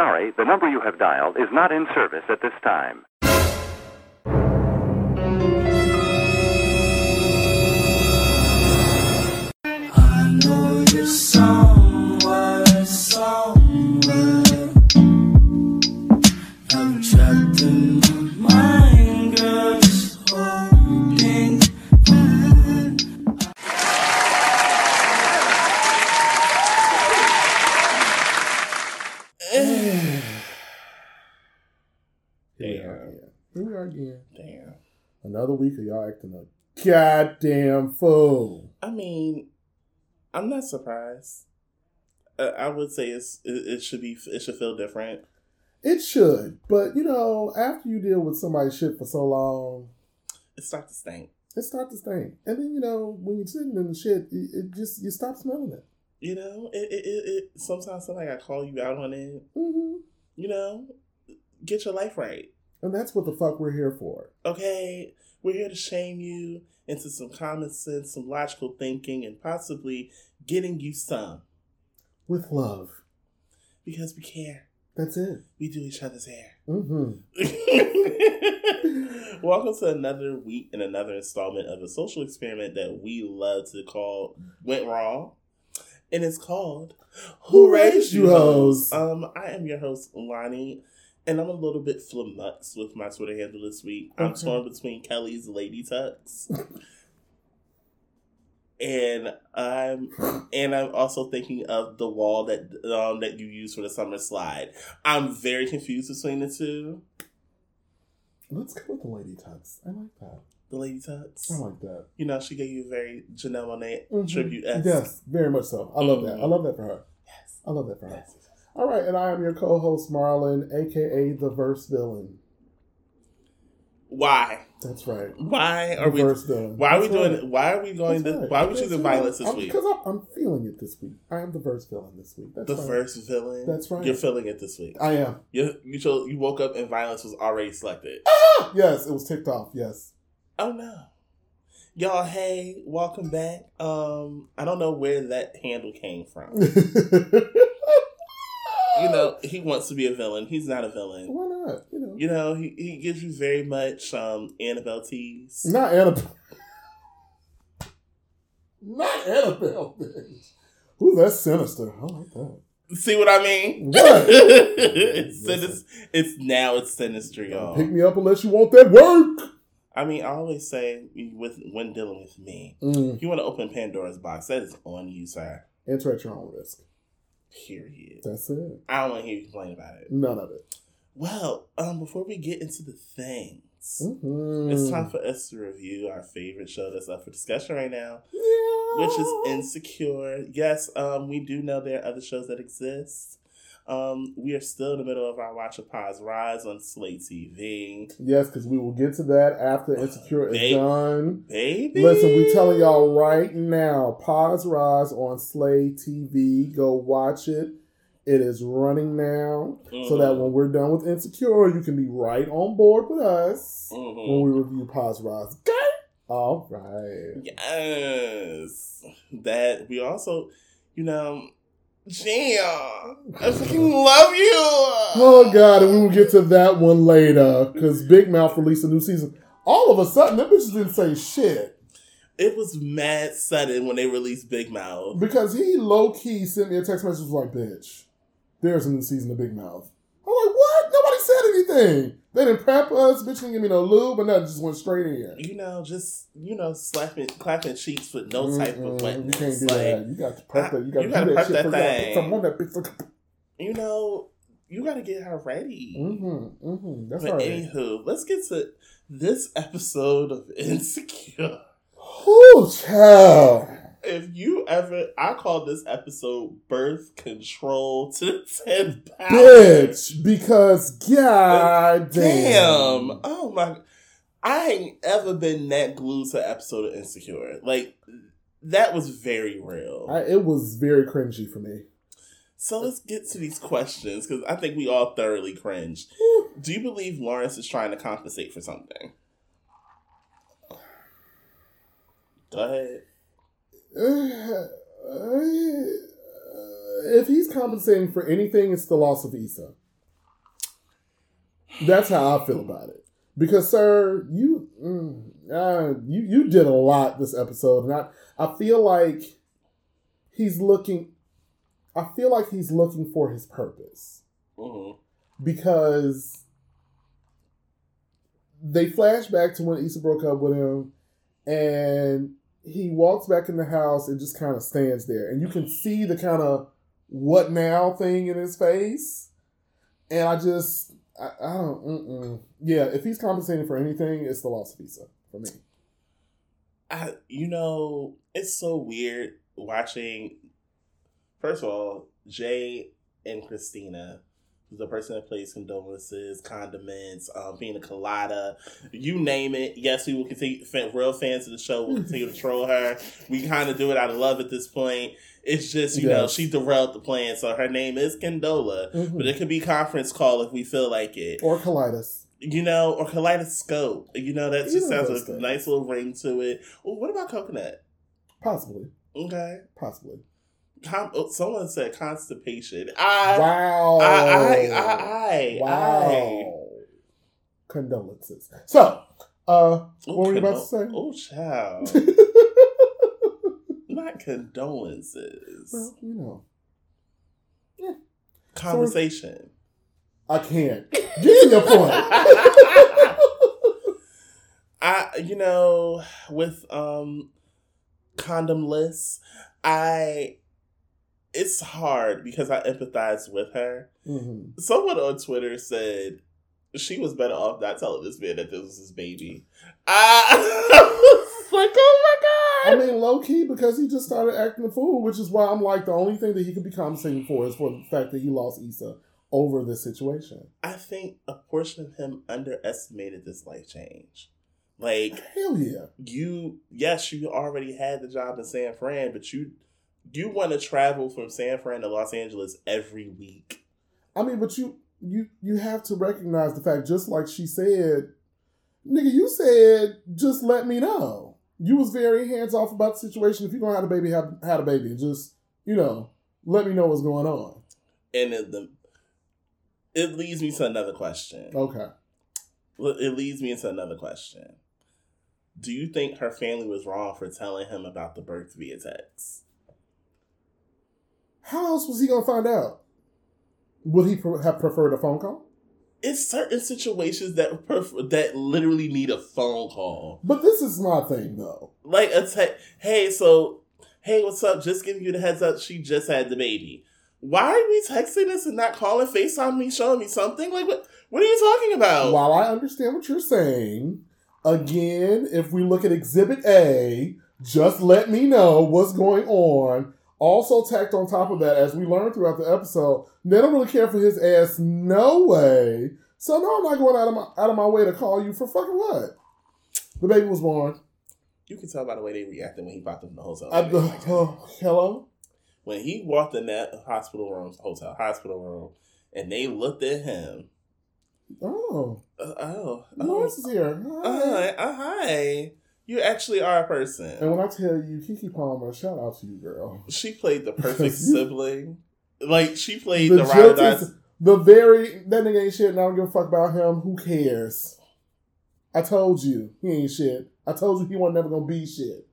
sorry, the number you have dialed is not in service at this time. I know somewhere, Here we are again. Damn. Another week of y'all acting a goddamn fool. I mean, I'm not surprised. Uh, I would say it's it, it should be it should feel different. It should, but you know, after you deal with somebody's shit for so long, It starts to stink. it starts to stink. And then you know, when you're sitting in the shit, it, it just you stop smelling it. You know, it it, it, it sometimes somebody got call you out on it. hmm You know, get your life right. And that's what the fuck we're here for. Okay, we're here to shame you into some common sense, some logical thinking, and possibly getting you some With love. because we care. That's it. We do each other's hair. Mm-hmm. Welcome to another week and another installment of a social experiment that we love to call Went Wrong. And it's called Who Raised You Hoes? Um, I am your host, Lonnie, and I'm a little bit flummoxed with my Twitter handle this week. I'm torn between Kelly's Lady Tucks. and I'm and I'm also thinking of the wall that um that you use for the summer slide. I'm very confused between the two. Let's go with the lady tux. I like that. The Lady Tucks. I like that. You know, she gave you a very Janelle Monae Mhm. tribute. Yes, very much so. I love that. I Mhm. love that for her. Yes. I love that for her. Yes. All right, and I am your co-host Marlon, aka the verse villain. Why? That's right. Why are we? verse villain. Why are we doing? right. Why are we going? That's This, right. why are we choosing violence this I'm- week? Because I'm, I'm feeling it this week. I am the verse villain this week. That's The right. first villain. That's right. You're feeling it this week. I am. You you chose, you woke up and violence was already selected. Ah! Yes, it was ticked off. Yes. Oh no. Y'all, hey, welcome back. Um, I don't know where that handle came from. You know, he wants to be a villain. He's not a villain. Why not? You know. You know, he, he gives you very much um Annabelle tease. Not Annabelle. Not Annabelle. bitch. Ooh, that's sinister. I like that. See what I mean? What? it's, sinis- it's now it's sinister, y'all. Pick me up unless you want that work. I mean, I always say with when dealing with me, Mm. if you want to open Pandora's box, that is on you, sir. Enter at your own risk. Period. That's it. I don't want to hear you complain about it. None of it. Well, um, before we get into the things, Mhm. it's time for us to review our favorite show that's up for discussion right now, Yeah. which is Insecure. Yes, um, we do know there are other shows that exist. Um, we are still in the middle of our watch of Pause Rise on Slate TV. Yes, because we will get to that after Insecure is done. Baby. Listen, we telling y'all right now, Pause Rise on Slay TV. Go watch it. It is running now. So that Mhm. when we're done with Insecure, you can be right on board with us Mhm. when we review Pause Rise. Okay? All right. Yes. That we also, you know, Gia, I fucking love you. Oh God, and we will get to that one later because Big Mouth released a new season. All of a sudden, that bitch didn't say shit It was mad sudden when they released Big Mouth. because he low key sent me a text message like, "Bitch, there's a new season of Big Mouth." I'm like, "What? Nobody said anything. They didn't prep us. Bitch didn't give me no lube, and that just went straight in." You know, just you know, slapping, clapping cheeks with no type Mm-mm, of wetness. You can't do like, that. You got to prep I- that. You got to do that prep shit that thing. on that bitch. you know, you got to get her ready. Mm-hmm. Mm-hmm. That's but right. anywho, let's get to this episode of Insecure. Whew, child. If you ever, I call this episode "Birth Control to Ten Power." Bitch, because god damn. Damn! Oh my! I ain't ever been that glued to an episode of Insecure. Like that was very real. I, it was very cringy for me. so let's get to these questions because I think we all thoroughly cringe. Do you believe Lawrence is trying to compensate for something? Go ahead. If he's compensating for anything, it's the loss of Issa. That's how I feel about it. Because, sir, you mm, uh, you you did a lot this episode, and I I feel like he's looking. I feel like he's looking for his purpose Mhm. because they flash back to when Issa broke up with him, and he walks back in the house and just kind of stands there, and you can see the kind of what now thing in his face, and I just I, I don't mm-mm. yeah if he's compensating for anything, it's the loss of for me. I, you know, it's so weird watching. First of all, Jay and Christina, the person that plays condolences, condiments, um, being a colada, you name it. Yes, we will continue. Real fans of the show will continue to troll her. We kind of do it out of love at this point. It's just you know she derailed the plan, so her name is Condola, Mhm. but it could be conference call if we feel like it Or colitis. you know, or kaleidoscope. You know, that just Either sounds a nice little ring to it. Well, what about coconut? Possibly, Okay. possibly. Con- oh, someone said constipation. I, wow. I, I, I, I, wow. Condolences. So, uh, What were you about to say? Oh, child. Not condolences. well, you know, Conversation. I can't. Get to your point. I, you know, with um condom lists, I, it's hard because I empathize with her. Mhm. Someone on Twitter said she was better off not telling this man that this was his baby. I, was like, oh my god! I mean, low key, because he just started acting a fool, which is why I'm like, the only thing that he could be compensating for is for the fact that he lost Issa over this situation. I think a portion of him underestimated this life change. Like Hell yeah. you, yes, you already had the job in San Fran, but you you want to travel from San Fran to Los Angeles every week. I mean, but you you you have to recognize the fact, just like she said, nigga, you said just let me know. You was very hands off about the situation. If you're gonna have a baby, have had a baby. Just you know, let me know what's going on. And it, the, it leads me to another question. Okay. It leads me into another question. Do you think her family was wrong for telling him about the birth via text? How else was he gonna find out? Would he pre- have preferred a phone call? It's certain situations that pref- that literally need a phone call, But this is my thing, though. like a text. Hey, so hey, what's up? Just giving you the heads up. She just had the baby. Why are we texting this and not calling Facetime me, showing me something? Like what? What are you talking about? While I understand what you're saying, again, if we look at Exhibit A, just let me know what's going on. Also, tacked on top of that, as we learned throughout the episode, they don't really care for his ass. No way. So no, I'm not going out of my out of my way to call you for fucking what. The baby was born. You can tell by the way they reacted when he popped up in the hotel. I, They like, oh, hello. when he walked in that hospital room, hotel hospital room, and they looked at him. Oh, Uh, oh, oh, is here. uh, Hi. uh, hi. You actually are a person. And when I tell you, Keke Palmer, shout out to you, girl. She played the perfect sibling. Like she played The the, ride is the very that nigga ain't shit, and I don't give a fuck about him. Who cares? I told you he ain't shit. I told you he wasn't never gonna be shit.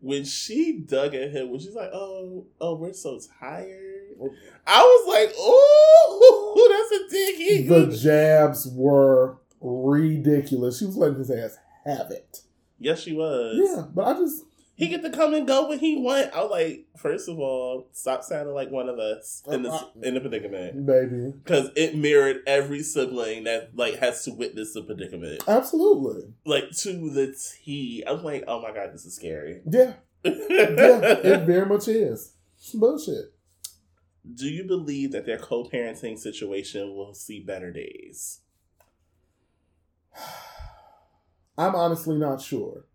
When she dug at him, when she's like, "Oh, oh, we're so tired," oh. I was like, "Oh, that's a dig." The jabs were ridiculous. She was letting his ass have it. Yes, she was. Yeah, but I just He get to come and go when he want. I was like, first of all, stop sounding like one of us in the Uh, in the predicament baby, because it mirrored every sibling that like has to witness the predicament, absolutely. like to the T. I'm like, oh my god, this is scary. Yeah, yeah, it very much is. Bullshit. Do you believe that their co-parenting situation will see better days? I'm honestly not sure.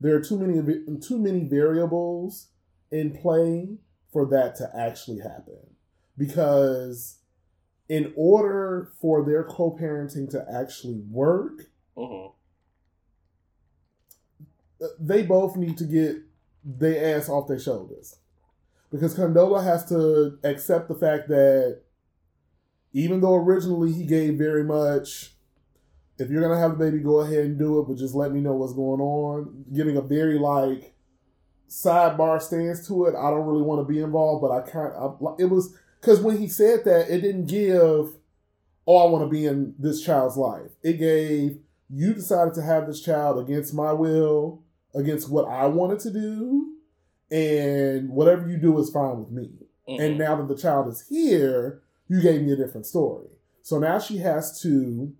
There are too many too many variables in play for that to actually happen. Because in order for their co-parenting to actually work, hmm they both need to get their ass off their shoulders. Because Condola has to accept the fact that even though originally he gave very much if you're gonna have the baby, go ahead and do it, but just let me know what's going on. Giving a very like sidebar stance to it. I don't really want to be involved, but I kind of it was because when he said that, it didn't give. Oh, I want to be in this child's life. It gave you decided to have this child against my will, against what I wanted to do, and whatever you do is fine with me. Mhm. And now that the child is here, you gave me a different story. So now she has to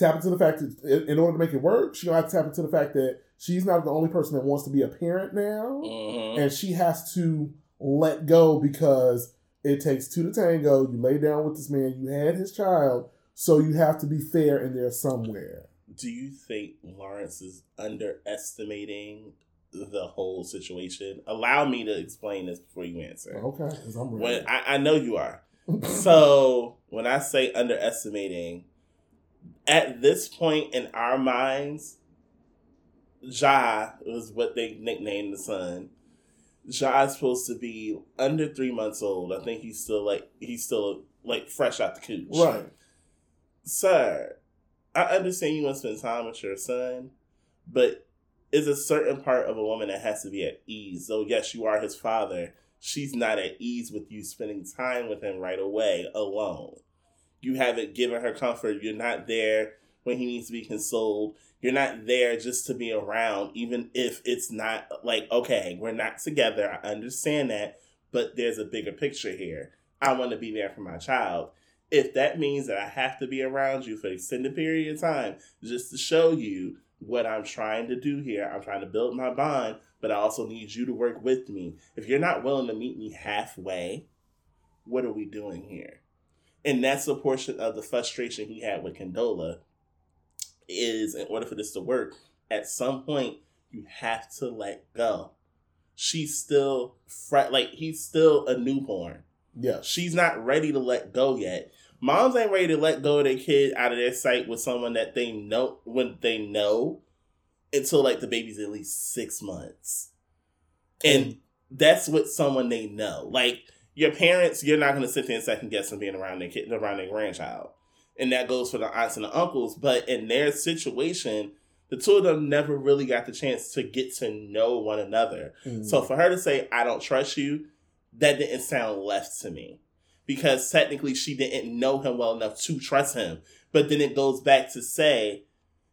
tap into the fact that in- order to make it work, she's gonna have to tap into the fact that she's not the only person that wants to be a parent now, Mhm. and she has to let go because it takes two to tango. You lay down with this man, you had his child, so you have to be fair in there somewhere. Do you think Lawrence is underestimating the whole situation? Allow me to explain this before you answer. Okay, because I'm When ready. I, I know you are. So when I say underestimating, at this point in our minds, Ja was what they nicknamed the son. Ja is supposed to be under three months old. I think he's still like he's still like fresh out the cooch. right. Sir, I understand you want to spend time with your son, but is a certain part of a woman that has to be at ease. So yes, you are his father. She's not at ease with you spending time with him right away alone. You haven't given her comfort. You're not there when he needs to be consoled. You're not there just to be around, even if it's not like, okay, we're not together. I understand that, but there's a bigger picture here. I want to be there for my child if that means that I have to be around you for an extended period of time just to show you what I'm trying to do here, I'm trying to build my bond, but I also need you to work with me. If you're not willing to meet me halfway, what are we doing here? And that's a portion of the frustration he had with Condola is in order for this to work, at some point you have to let go. She's still fret like he's still a newborn Yeah, she's not ready to let go yet. Moms ain't ready to let go of their kid out of their sight with someone that they know when they know until like the baby's at least six months. And that's with someone they know. Like your parents, you're not gonna sit there and second guess them being around their kid around their grandchild. And that goes for the aunts and the uncles. But in their situation, the two of them never really got the chance to get to know one another. Mm. So for her to say, I don't trust you, that didn't sound left to me. Because technically she didn't know him well enough to trust him. But then it goes back to say,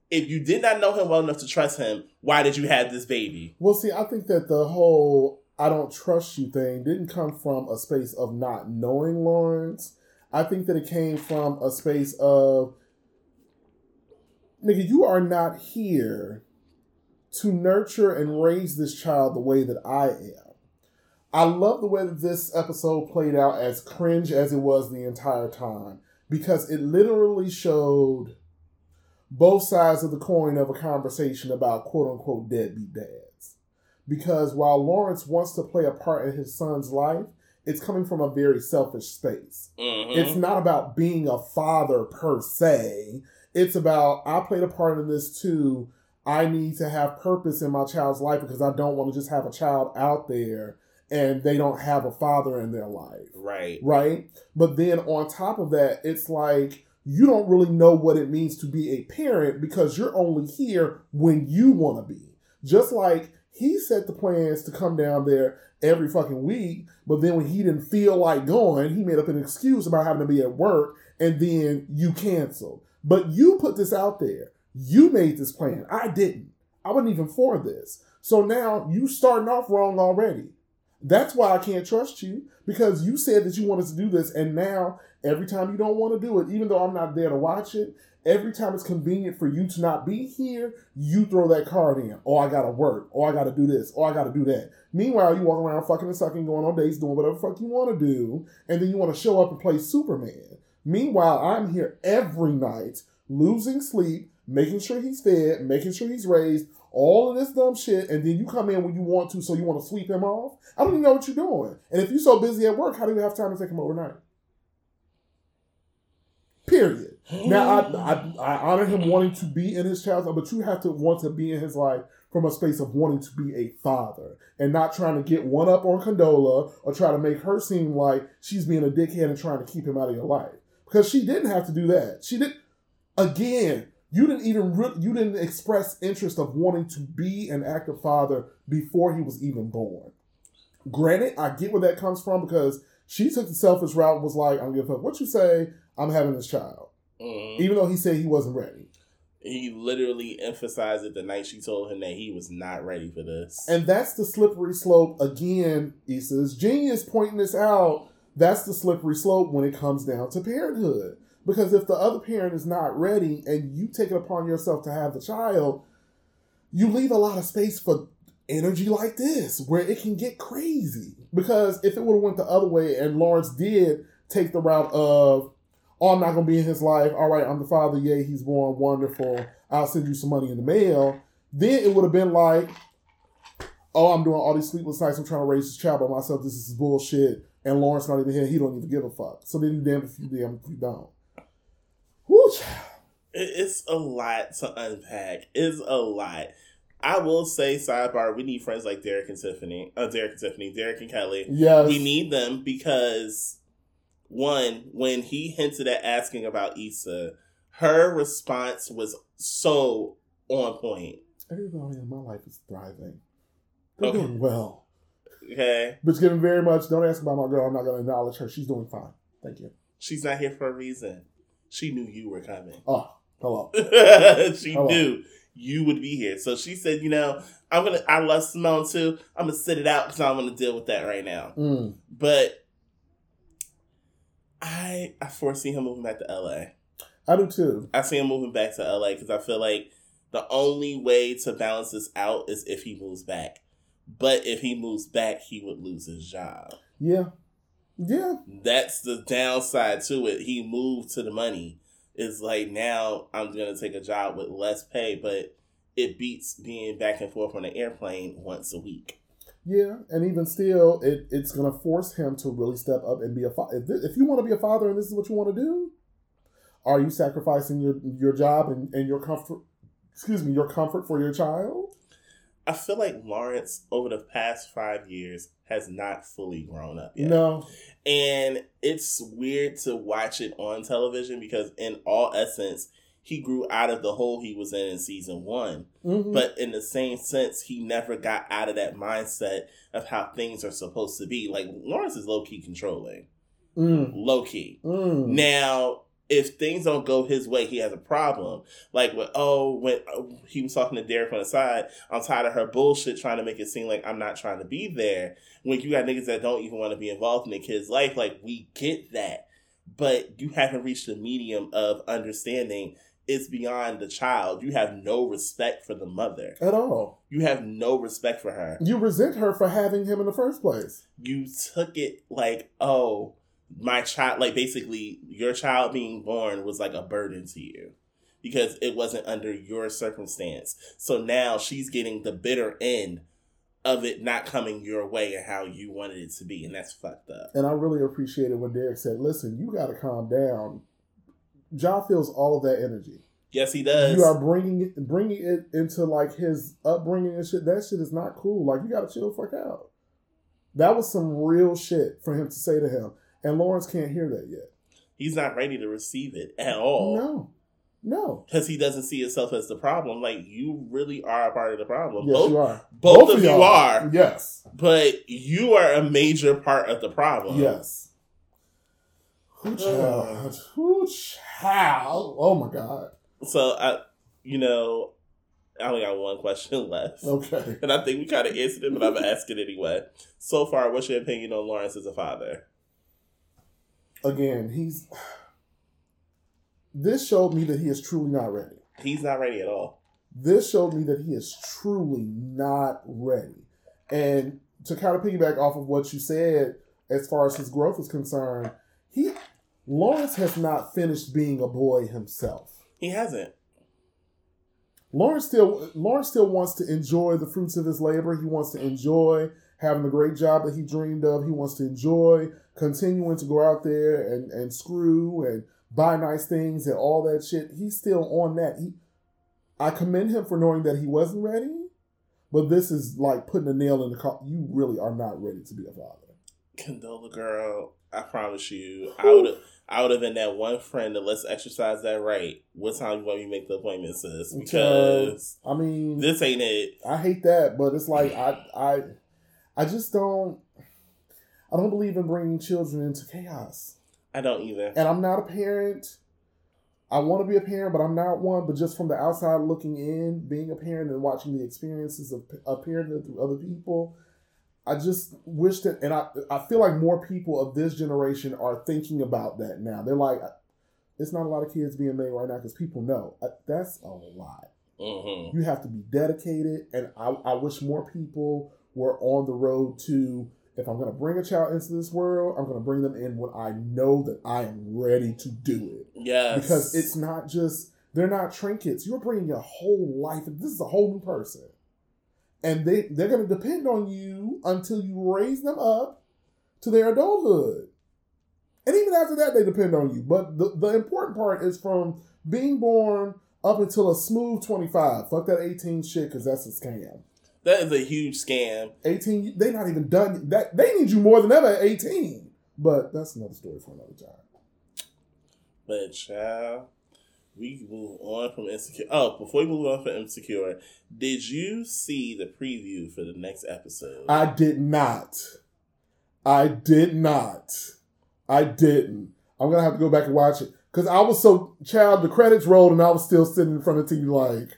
if you did not know him well enough to trust him, why did you have this baby? Well, see, I think that the whole I don't trust you thing didn't come from a space of not knowing Lawrence. I think that it came from a space of, nigga, you are not here to nurture and raise this child the way that I am. I love the way that this episode played out, as cringe as it was the entire time, because it literally showed both sides of the coin of a conversation about quote unquote deadbeat dads. Because while Lawrence wants to play a part in his son's life, it's coming from a very selfish space. Mhm. It's not about being a father per se. It's about I played a part in this too. I need to have purpose in my child's life because I don't want to just have a child out there and they don't have a father in their life right. right? But then on top of that, it's like you don't really know what it means to be a parent because you're only here when you want to be. Just like he set the plans to come down there every fucking week, but then when he didn't feel like going, he made up an excuse about having to be at work and then you canceled. But you put this out there. You made this plan. I didn't. I wasn't even for this. So now you starting off wrong already. That's why I can't trust you because you said that you wanted to do this, and now every time you don't want to do it, even though I'm not there to watch it, every time it's convenient for you to not be here, you throw that card in. Oh, I gotta work. Oh, I gotta do this. Oh, I gotta do that. Meanwhile, you walk around fucking and sucking, going on dates, doing whatever fuck you want to do, and then you want to show up and play Superman. Meanwhile, I'm here every night, losing sleep, making sure he's fed, making sure he's raised, all of this dumb shit, and then you come in when you want to, so you want to sweep him off. I don't even know what you're doing. And if you're so busy at work, how do you have time to take him overnight? Period. Now, I, I I honor him wanting to be in his child's life, but you have to want to be in his life from a space of wanting to be a father and not trying to get one up on Condola or try to make her seem like she's being a dickhead and trying to keep him out of your life. Because she didn't have to do that. She did. again, you didn't even re- you didn't express interest of wanting to be an active father before he was even born. Granted, I get where that comes from because she took the selfish route and was like, "I'm giving up what you say. I'm having this child," Mhm. even though he said he wasn't ready. He literally emphasized it the night she told him that he was not ready for this. And that's the slippery slope again. Issa's genius pointing this out. That's the slippery slope when it comes down to parenthood. Because if the other parent is not ready and you take it upon yourself to have the child, you leave a lot of space for energy like this where it can get crazy. Because if it would have went the other way and Lawrence did take the route of, oh, I'm not going to be in his life. All right, I'm the father. Yay, he's born. Wonderful. I'll send you some money in the mail. Then it would have been like, oh, I'm doing all these sleepless nights. I'm trying to raise this child by myself. This is bullshit. And Lawrence not even here. He don't even give a fuck. So then you damn if you damn if you don't. Child. It's a lot to unpack. It's a lot. I will say, sidebar, we need friends like Derek and Tiffany. Uh, Derek and Tiffany, Derek and Kelly. Yes. We need them because, one, when he hinted at asking about Issa, her response was so on point. Everybody in my life is thriving. They're Okay. doing well. Okay? But given very much, don't ask about my girl. I'm not going to acknowledge her. She's doing fine. Thank you. She's not here for a reason. She knew you were coming. Oh, hello. she Hello. knew you would be here. So she said, you know, I'm gonna I love Simone too. I'm gonna sit it out because I'm gonna deal with that right now. Mm. But I I foresee him moving back to LA. I do too. I see him moving back to LA because I feel like the only way to balance this out is if he moves back. But if he moves back, he would lose his job. Yeah. Yeah. That's the downside to it. He moved to the money. It's like now I'm gonna take a job with less pay, but it beats being back and forth on an airplane once a week. Yeah, and even still, it, it's going to force him to really step up and be a father. If, if you want to be a father and this is what you want to do, are you sacrificing your your job and, and your comfort? Excuse me, your comfort for your child? I feel like Lawrence over the past five years has not fully grown up yet. No. And it's weird to watch it on television because in all essence, he grew out of the hole he was in in season one. Mhm. But in the same sense, he never got out of that mindset of how things are supposed to be. Like Lawrence is low key controlling, Mm. low key. Mm. Now, if things don't go his way, he has a problem. Like when oh, when uh, he was talking to Derek on the side, I'm tired of her bullshit trying to make it seem like I'm not trying to be there. When you got niggas that don't even want to be involved in the kid's life, like we get that, but you haven't reached the medium of understanding. It's beyond the child. You have no respect for the mother. At all. You have no respect for her. You resent her for having him in the first place. You took it like, oh, my child, like basically your child being born was like a burden to you because it wasn't under your circumstance. So now she's getting the bitter end of it not coming your way and how you wanted it to be. And that's fucked up. And I really appreciated when Derek said, listen, you got to calm down. Ja feels all of that energy. Yes, he does. You are bringing it, bringing it into like his upbringing and shit. That shit is not cool. Like you got to chill the fuck out. That was some real shit for him to say to him, and Lawrence can't hear that yet. He's not ready to receive it at all. No, no. Because he doesn't see himself as the problem. Like, you really are a part of the problem. Yes, both you are. both of you y'all are. Yes, but you are a major part of the problem. yes. Who child? Who child? Oh my god. So I, you know, I only got one question left, Okay. and I think we kind of answered it, but I'm gonna ask it anyway. So far, what's your opinion on Lawrence as a father? Again, he's. This showed me that he is truly not ready. He's not ready at all. this showed me that he is truly not ready. And to kind of piggyback off of what you said, as far as his growth is concerned, he Lawrence has not finished being a boy himself. He hasn't. Lawrence still Lawrence still wants to enjoy the fruits of his labor. He wants to enjoy having the great job that he dreamed of. He wants to enjoy continuing to go out there and, and screw and buy nice things and all that shit. He's still on that. He I commend him for knowing that he wasn't ready, but this is like putting a nail in the car. You really are not ready to be a father. Condola girl, I promise you, I would have I would have been that one friend that let's exercise that right. What time you want me to make the appointment, sis? Because I mean, this ain't it. I hate that, but it's like I I I just don't I don't believe in bringing children into chaos. I don't either. And I'm not a parent. I want to be a parent, but I'm not one. But just from the outside looking in, being a parent and watching the experiences of a parent through other people, I just wish that, and I I feel like more people of this generation are thinking about that now. They're like, it's not a lot of kids being made right now because people know Uh, that's a lot. hmm You have to be dedicated, and I, I wish more people were on the road to. If I'm going to bring a child into this world, I'm going to bring them in when I know that I am ready to do it. Yes. Because it's not just they're not trinkets. You're bringing a whole life. This is a whole new person, and they they're going to depend on you until you raise them up to their adulthood. And even after that, they depend on you. But the, the important part is from being born up until a smooth 25. Fuck that 18 shit because that's a scam. that is a huge scam. 18, they not even done that. They need you more than ever at 18. But that's another story for another time. But child, we move on from insecure. Oh, before we move on from insecure, did you see the preview for the next episode? I did not. I did not. I didn't. I'm gonna have to go back and watch it because I was so child. The credits rolled and I was still sitting in front of the TV like,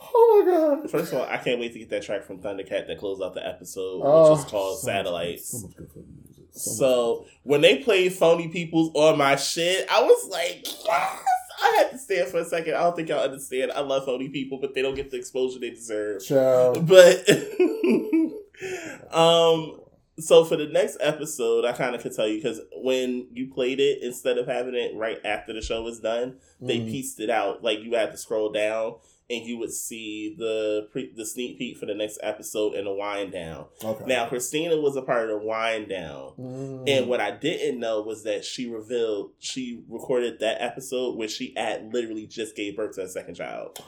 oh my god. First of all, I can't wait to get that track from Thundercat that closed out the episode, Oh, which is called so much- Satellites. So much for music. So, So when they played Phony Peoples on my shit, I was like, yes! I had to stand for a second. I don't think y'all understand. I love Phony People, but they don't get the exposure they deserve. child. But um so for the next episode, I kind of could tell you because when you played it, instead of having it right after the show was done, they Mhm. pieced it out. Like you had to scroll down and you would see the pre- the sneak peek for the next episode and the wind down. Okay. Now Christina was a part of the wind down. Mm. And what I didn't know was that she revealed she recorded that episode where she at literally just gave birth to a second child.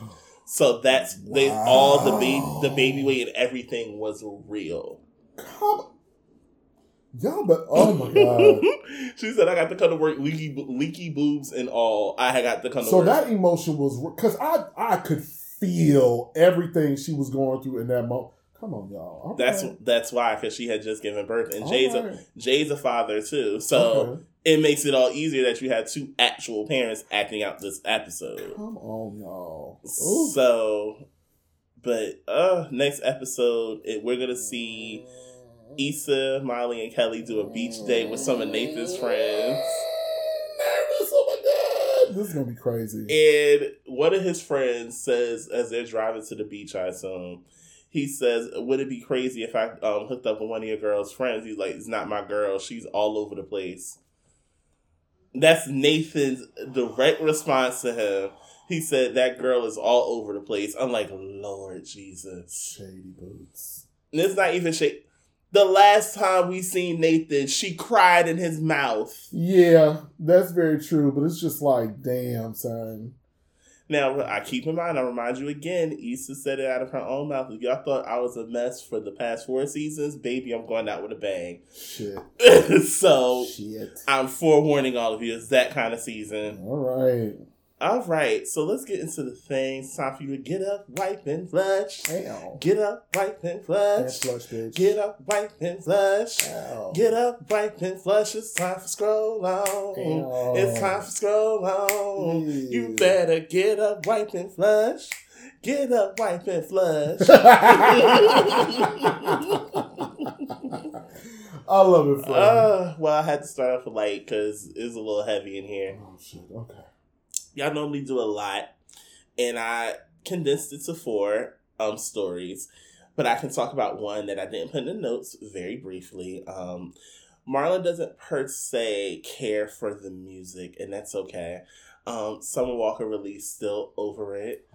So that's they all the baby the baby weight and everything was real. Come, y'all, but oh my god. she said I got to come to work leaky leaky boobs and all. I had got to come to So work. that emotion was because I I could feel everything she was going through in that moment. Come on, y'all. All that's right. that's why because she had just given birth and All Jay's a. Jay's a father too. So Okay. it makes it all easier that you had two actual parents acting out this episode. Come on, y'all. Ooh. So, but uh, next episode, it, we're gonna see Issa, Molly, and Kelly do a beach day with some of Nathan's friends, Nervous, oh my god. This is gonna be crazy. and one of his friends says as they're driving to the beach, I assume. He says, "Would it be crazy if I um, hooked up with one of your girl's friends?" He's like, "It's not my girl. She's all over the place." That's Nathan's direct response to him. He said that girl is all over the place. I'm like, Lord Jesus. Shady boots. And it's not even shake. The last time we seen Nathan, she cried in his mouth. Yeah, that's very true, but it's just like, damn, son. Now, I keep in mind, I remind you again, Issa said it out of her own mouth. If y'all thought I was a mess for the past four seasons, baby, I'm going out with a bang. Shit. so, Shit. I'm forewarning all of you, it's that kind of season. All right. All right, so let's get into the thing. It's time for you to get up, wipe, and flush. Ow. Get up, wipe, and And flush. flush, bitch. Get up, wipe, and flush. Ow. Get up, wipe, and flush. It's time for scroll on. Ow. It's time for scroll on. Ew. You better get up, wipe, and flush. Get up, wipe, and flush. I love it, Fred. uh, well, I had to start off with light because it's a little heavy in here. oh shit. Okay. Y'all normally do a lot, and I condensed it to four um stories, but I can talk about one that I didn't put in the notes very briefly. Um, Marlon doesn't per se care for the music, and that's okay. Um, Summer Walker released still over it.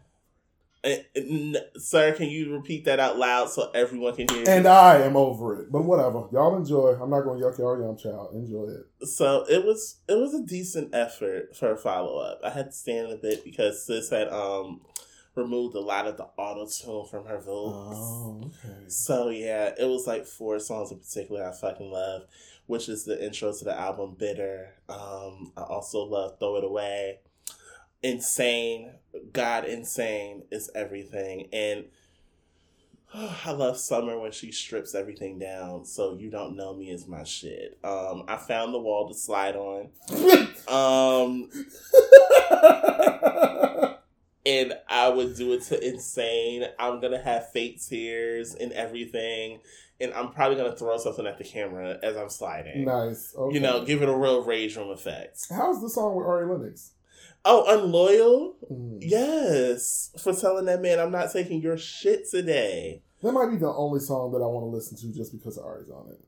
Sir, can you repeat that out loud so everyone can hear? you? And I am over it, but whatever. Y'all enjoy. I'm not going to yuck y'all young child. Enjoy it. so it was it was a decent effort for a follow up. I had to stand a bit because sis had um removed a lot of the auto tune from her vocals. Oh, okay. So yeah, it was like four songs in particular I fucking love. which is the intro to the album Bitter. Um, I also love Throw It Away. Insane, God, Insane is everything. And I love Summer when she strips everything down. So You Don't Know Me is my shit. Um, I found the wall to slide on. Um, and I would do it to insane. I'm gonna have fake tears and everything, and I'm probably gonna throw something at the camera as I'm sliding. nice. Okay. You know, give it a real rage room effect. how's the song with Ari Lennox? Oh, unloyal? Mm. Yes, for telling that man I'm not taking your shit today. That might be the only song that I want to listen to just because Ari's on it.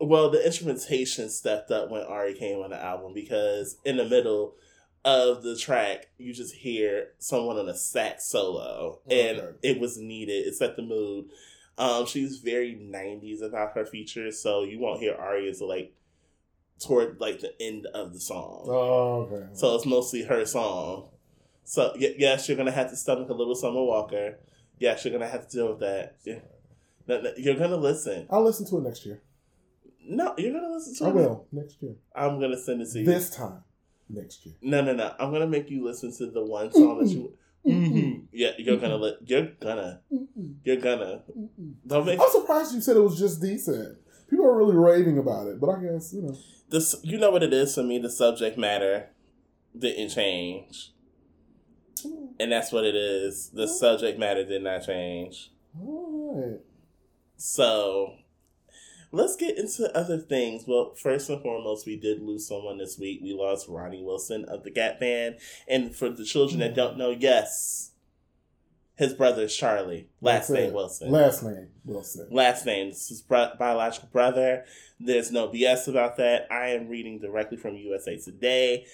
Well, the instrumentation stepped up when Ari came on the album because in the middle of the track, you just hear someone on a sax solo, and Okay. it was needed. It set the mood. Um, she's very '90s about her features, so you won't hear Ari until like toward like the end of the song. Oh, okay. So it's mostly her song. So y- yes, you're gonna have to stomach a little Summer Walker. Yes, you're gonna have to deal with that. Yeah. No, no, You're gonna listen. I'll listen to it next year. No, you're gonna listen to I it. I will next year. I'm gonna send it to you. This time next year. No, no, no. I'm gonna make you listen to the one song that you. Mm-hmm. Mhm. Yeah, you're gonna. Li- you're gonna. You're gonna. Don't make I'm surprised you said it was just decent. People are really raving about it, but I guess you know. this. You know what it is for me. The subject matter didn't change, and that's what it is. The oh. subject matter did not change. All right. So let's get into other things. Well, first and foremost, we did lose someone this week. We lost Ronnie Wilson of the Gap Band. And for the children that hmm. don't know, yes, his brother is Charlie. Last That's name it. Wilson. Last name Wilson. Last name. This is his bro- biological brother. There's no BS about that. I am reading directly from USA Today.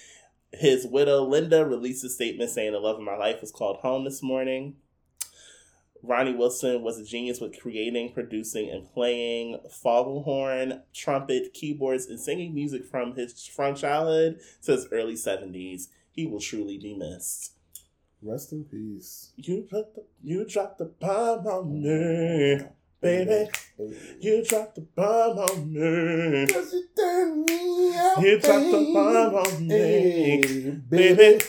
His widow, Linda, released a statement saying the love of my life was called home this morning. Ronnie Wilson was a genius with creating, producing, and playing flugelhorn, trumpet, keyboards, and singing music from his from childhood to his early 70s. He will truly be missed. Rest in peace, You put the, you dropped the bomb on me, baby. You dropped the bomb on me. Cause you turn me out, You dropped the bomb on me. Hey, Baby. baby.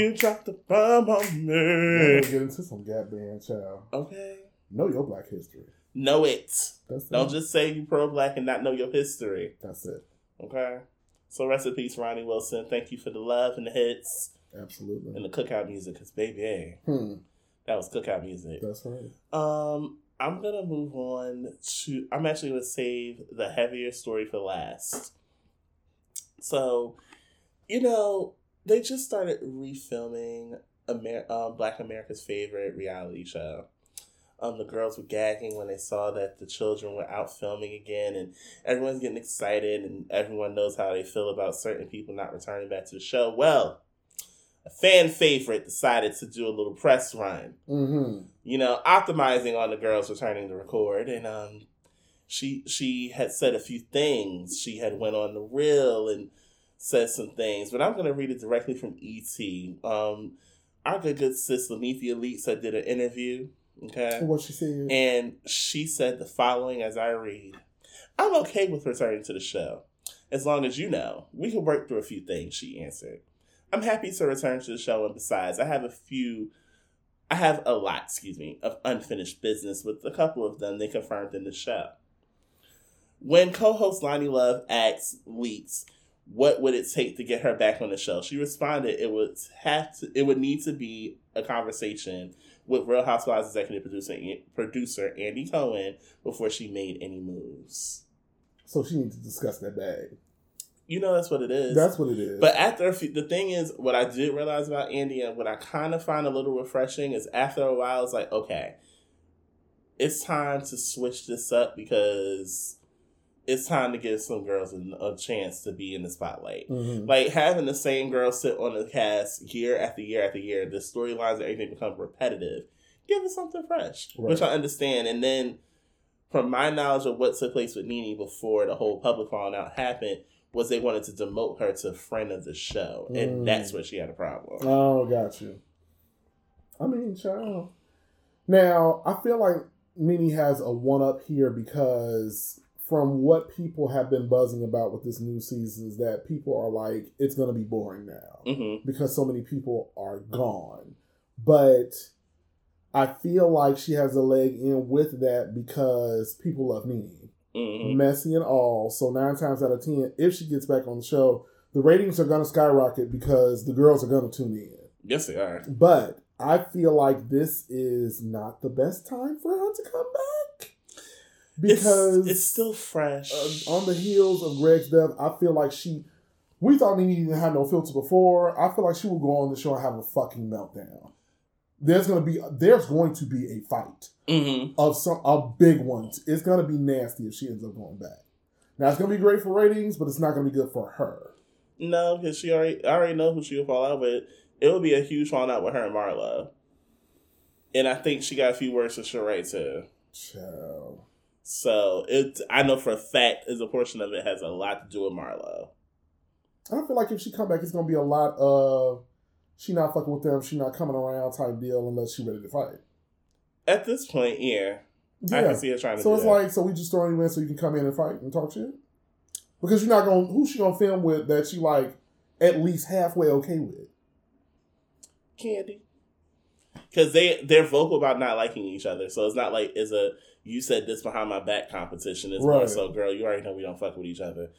You dropped the bomb on me. we're gonna get into some Gap Band, child. Okay. Know your Black history. Know it. That's Don't it. just say you pro black and not know your history. That's it. Okay. So rest in peace, Ronnie Wilson. Thank you for the love and the hits Absolutely. and the cookout music. Cause baby, Hmm. that was cookout music. That's right. Um, I'm gonna move on to. I'm actually gonna save the heavier story for last. So, you know, they just started refilming Amer- um, Black America's favorite reality show. Um, the girls were gagging when they saw that the children were out filming again, and everyone's getting excited, and everyone knows how they feel about certain people not returning back to the show. Well, a fan favorite decided to do a little press run Mm-hmm. you know, optimizing on the girls returning to record, and um, she she had said a few things. She had went on the reel and said some things, but I'm gonna read it directly from ET. Um, our good good sis Linnethia Leakes I did an interview, okay, What she said. and she said the following as I read: I'm okay with returning to the show, as long as you know we can work through a few things. She answered. I'm happy to return to the show, and besides, I have a few I have a lot, excuse me, of unfinished business with a couple of them they confirmed in the show. When co-host Loni Love asked Leakes what would it take to get her back on the show, she responded it would have to it would need to be a conversation with Real Housewives executive producer producer Andy Cohen before she made any moves. so she needs to discuss that bag. You know that's what it is. That's what it is. But after a few, the thing is, what I did realize about Andy and what I kind of find a little refreshing is after a while, it's like, okay, it's time to switch this up because it's time to give some girls a, a chance to be in the spotlight. Mhm. Like having the same girl sit on the cast year after year after year, the storylines and everything become repetitive. Give us something fresh, which I understand. And then, from my knowledge of what took place with Nene before the whole public falling out happened, was they wanted to demote her to friend of the show, and Mm. that's where she had a problem. Oh, got you. I mean, child. Now, I feel like Nene has a one up here because from what people have been buzzing about with this new season is that people are like, it's going to be boring now Mm-hmm. because so many people are gone. But I feel like she has a leg in with that because people love Nene, Mm-hmm. messy and all. So nine times out of ten, if she gets back on the show, the ratings are going to skyrocket because the girls are going to tune in. Yes, they are. But I feel like this is not the best time for her to come back because it's, it's still fresh. uh, on the heels of Greg's death, I feel like she. We thought Nene didn't have no filter before. I feel like she will go on the show and have a fucking meltdown. There's gonna be there's going to be a fight mm-hmm. of some a big one. It's gonna be nasty if she ends up going back. Now it's gonna be great for ratings, but it's not gonna be good for her. No, because she already I already know who she will fall out with. It would be a huge falling out with her and Marlo. And I think she got a few words for Sheree too. Child. So it I know for a fact is a portion of it has a lot to do with Marlo. I don't feel like if she come back, it's gonna be a lot of she not fucking with them, she not coming around type deal unless she ready to fight. At this point, yeah. I can see her trying to So it's that. like, so we just throwing you in so you can come in and fight and talk shit? Because you're not gonna who's she gonna film with that she like at least halfway okay with? Kandi. Because they they're vocal about not liking each other, so it's not like it's a you said this behind my back competition. It's more Right. so, girl, you already know we don't fuck with each other.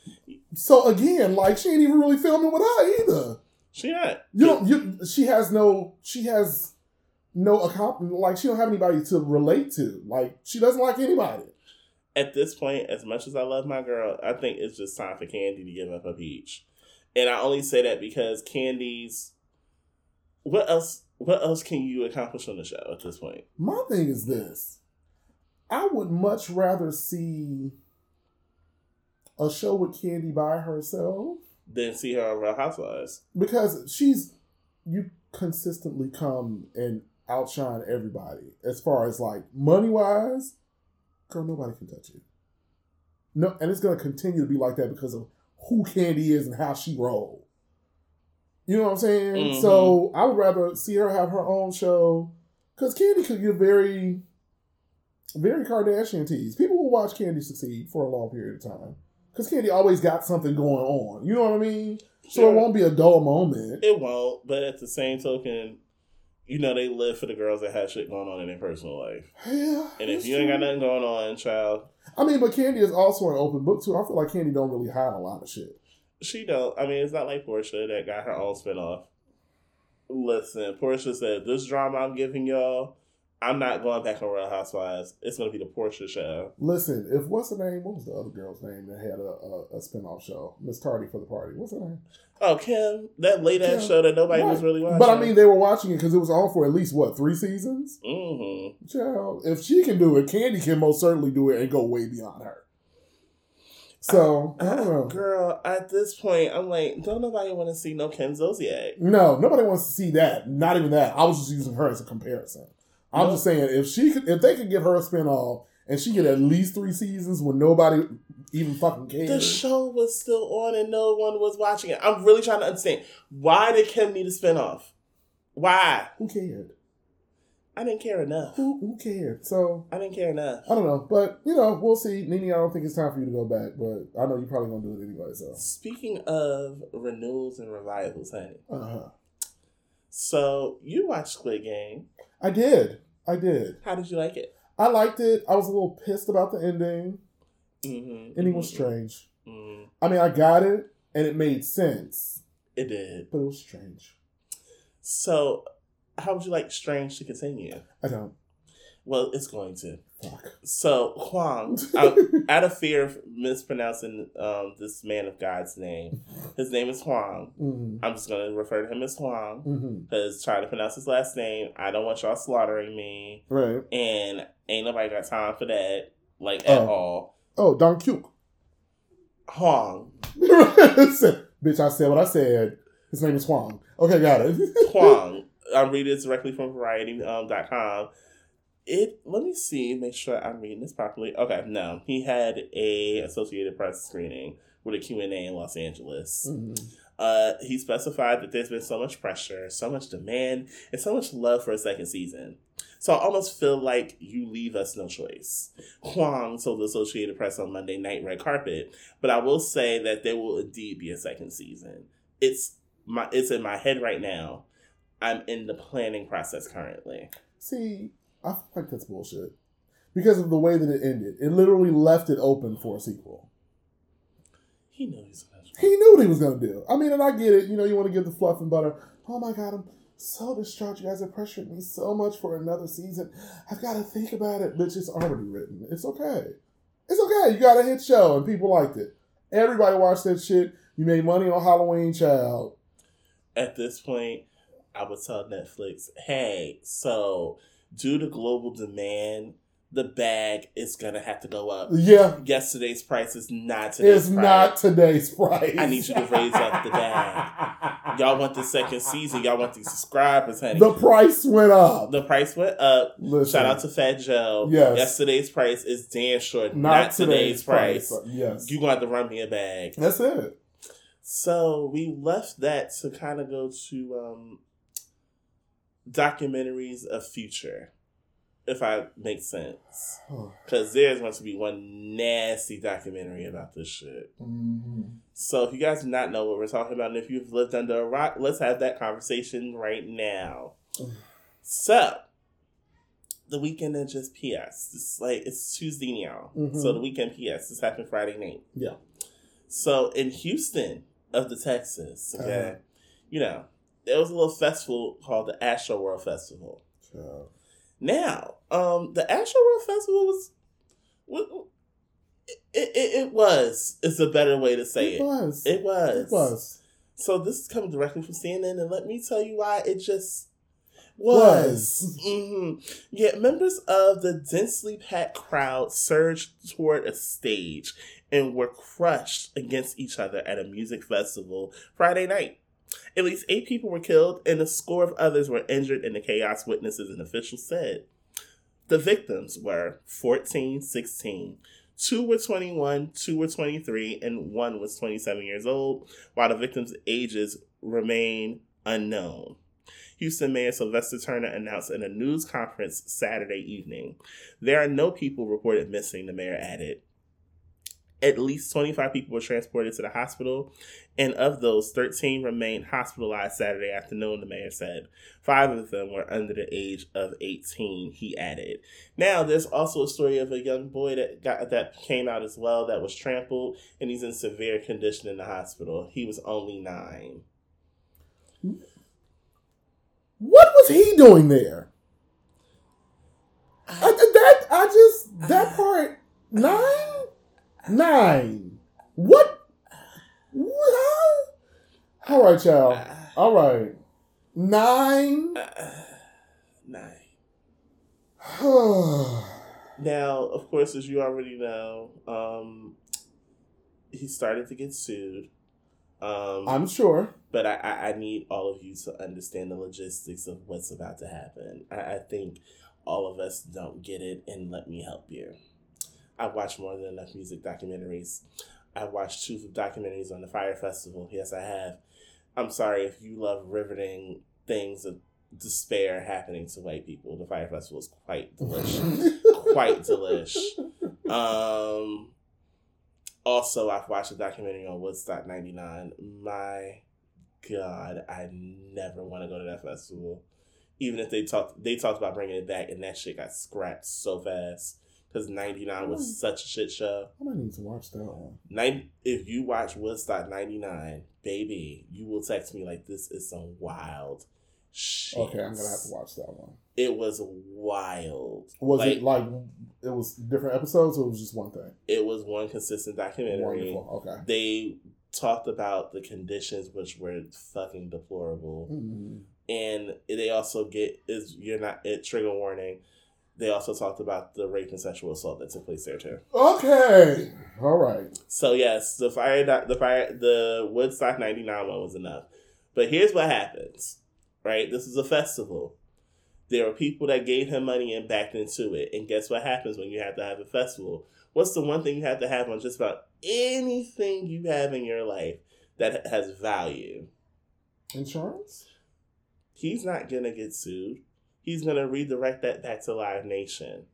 So again, like she ain't even really filming with her either. She not. You don't you she has no she has no account like she don't have anybody to relate to. Like she doesn't like anybody. At this point, as much as I love my girl, I think it's just time for Kandi to give up a peach. And I only say that because Kandi's. What else? What else can you accomplish on the show at this point? My thing is this. I would much rather see a show with Kandi by herself Than see her on Real Housewives. because she's you consistently come and outshine everybody as far as like money wise. Girl, nobody can touch you. No, and it's gonna continue to be like that because of who Kandi is and how she roll. You know what I'm saying? Mhm. So I would rather see her have her own show because Kandi could get very, very Kardashian tease. People will watch Kandi succeed for a long period of time because Kandi always got something going on. You know what I mean? So Sure. it won't be a dull moment. It won't, but at the same token, you know they live for the girls that have shit going on in their personal life. Yeah, And if you ain't got nothing going on, child, I mean, but Kandi is also an open book too. I feel like Kandi don't really hide a lot of shit. she don't. I mean, it's not like Porsha that got her own spinoff. Listen, Porsha said, "This drama I'm giving y'all, I'm not going back on Real Housewives. It's gonna be the Porsha show." Listen, if what's her name? What was the other girl's name that had a, a, a spinoff show? Miss Tardy for the party. What's her name? Oh, Kim, that late ass show that nobody was really watching. But I mean, they were watching it because it was on for at least what three seasons. mm-hmm. Child, if she can do it, Kandi can most certainly do it and go way beyond her. So I don't know. girl, at this point, I'm like, don't nobody want to see no Kim Zolciak. No, nobody wants to see that. Not even that. I was just using her as a comparison. I'm just saying if she could, if they could give her a spinoff and she get at least three seasons when nobody even fucking cared. The show was still on and no one was watching it. I'm really trying to understand why did Kim need a spinoff? Why? Who cared? I didn't care enough. Who who cared? So I didn't care enough. I don't know, but you know, we'll see. Nene, I don't think it's time for you to go back, but I know you're probably gonna do it anyway. So Speaking of renewals and revivals, honey. uh huh. So you watched Squid Game. I did. I did. How did you like it? I liked it. I was a little pissed about the ending. Mm-hmm. Ending was strange. mm I mean, I got it, and it made sense, It did. but it was strange. So, how would you like Strange to continue? I don't. Well, it's going to. So, Hwang, out, out of fear of mispronouncing um, this man of God's name, his name is Hwang. hmm I'm just going to refer to him as Hwang hmm because trying to pronounce his last name, I don't want y'all slaughtering me, Right. and ain't nobody got time for that, like at Oh. all. Oh, Don. Hwang, Bitch, I said what I said. His name is Hwang. Okay, got it. Hwang. I'm reading it directly from Variety.com. It. Let me see. Make sure I'm reading this properly. Okay, no, he had a Associated Press screening with a Q and A in Los Angeles. Mhm. Uh, he specified that there's been so much pressure, so much demand, and so much love for a second season. So I almost feel like you leave us no choice. Hwang told the Associated Press on Monday night red carpet, but I will say that there will indeed be a second season. It's my it's in my head right now. I'm in the planning process currently. See, I feel like that's bullshit because of the way that it ended. It literally left it open for a sequel. He knew he's He knew what he was gonna do. I mean, and I get it. You know, you want to give the fluff and butter. Oh my god, I'm so distraught. You guys have pressured me so much for another season. I've got to think about it, bitch. It's already written. It's okay. It's okay. You got a hit show and people liked it. Everybody watched that shit. You made money on Halloween, child. at this point, I would tell Netflix, hey, so due to global demand, the bag is gonna have to go up. Yeah, Yesterday's price is not today's price. it's price. not today's price. I need you to raise up the bag. Y'all want the second season? Y'all want these subscribers, honey? The price went up. The price went up. Listen, Shout out to Fat Joe. Yes. Yesterday's price is damn sure not, today's, price. Yes, You gonna have to run me a bag. that's it. So we left that to kind of go to um, documentaries of future, if I make sense. Because there's going to be one nasty documentary about this shit. Mhm. So if you guys do not know what we're talking about, and if you've lived under a rock, let's have that conversation right now. So the weekend is just PS. It's like it's Tuesday now. Mhm. So the weekend PS. This happened Friday night. Yeah. So in Houston of the Texas, okay, Uh-huh. you know, there was a little festival called the Astro World Festival. Child. Now, um, the Astro World Festival was, wa- it, it, it was. It's a better way to say It it. was. It was. It was. So this is coming directly from CNN, and let me tell you why it just was. Was. hmm Yeah, members of the densely packed crowd surged toward a stage and were crushed against each other at a music festival Friday night. At least eight people were killed, and a score of others were injured in the chaos, witnesses and officials said. The victims were 14, 16. Two were 21, two were 23, and one was 27 years old, while the victims' ages remain unknown. Houston Mayor Sylvester Turner announced in a news conference Saturday evening. There are no people reported missing, the mayor added. At least 25 people were transported to the hospital, and of those, 13 remained hospitalized Saturday afternoon, the mayor said. Five of them were under the age of 18, he added. Now, there's also a story of a young boy that got that came out as well that was trampled, and he's in severe condition in the hospital. He was only nine. What was he doing there? I, that I just that part nine nine. What? What? All right, y'all. All right, nine. Nine. Now, of course, as you already know, um, he started to get sued. Um, I'm sure. but I, I, I need all of you to understand the logistics of what's about to happen. I, I think all of us don't get it, and let me help you. I watch more than enough music documentaries. I've watched two documentaries on the Fyre Festival. Yes, I have. I'm sorry if you love riveting things of despair happening to white people. The Fyre Festival is quite delicious quite delish. Um, also, I've watched a documentary on Woodstock '99. My God, I never want to go to that festival. Even if they talked, they talked about bringing it back, and that shit got scrapped so fast because '99 was such a shit show. I might need to watch that one. Nine, if you watch Woodstock '99, baby, you will text me like this is some wild shit. Okay, I'm gonna have to watch that one. It was wild. Was Like, it like it was different episodes, or it was just one thing? It was one consistent documentary. Wonderful. Okay. They talked about the conditions, which were fucking deplorable, Mhm. and they also get is you're not it trigger warning. They also talked about the rape and sexual assault that took place there too. Okay. All right. So yes, the fire, the fire, the Woodstock '99 one was enough. But here's what happens, right? This is a festival. There are people that gave him money and backed into it, and guess what happens when you have to have a festival? What's the one thing you have to have on just about anything you have in your life that has value? Insurance. He's not gonna get sued. He's gonna redirect that back to Live Nation.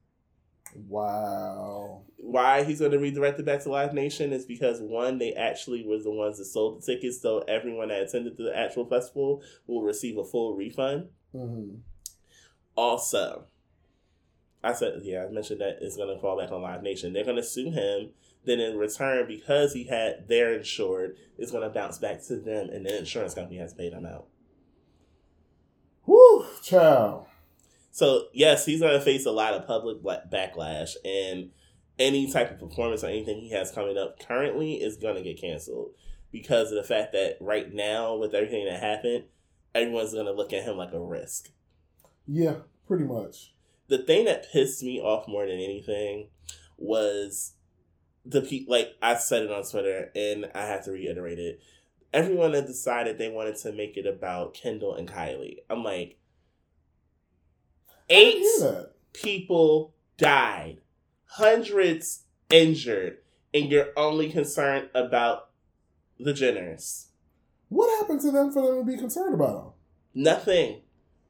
Wow. Why he's gonna redirect it back to Live Nation is because one, they actually was the ones that sold the tickets, so everyone that attended the actual festival will receive a full refund. hmm Also, I said, yeah, I mentioned that it's going to fall back on Live Nation. They're going to sue him. Then in return, because he had their insured, it's going to bounce back to them, and the insurance company has paid him out. Whew, child. So yes, he's going to face a lot of public backlash, and any type of performance or anything he has coming up currently is going to get canceled because of the fact that right now, with everything that happened, everyone's going to look at him like a risk. Yeah, pretty much. the thing that pissed me off more than anything was the pe- like I said it on Twitter and I have to reiterate it. Everyone that decided they wanted to make it about Kendall and Kylie. I'm like eight didn't hear that. people died, hundreds injured, and you're only concerned about the Jenners. What happened to them for them to be concerned about them? Nothing.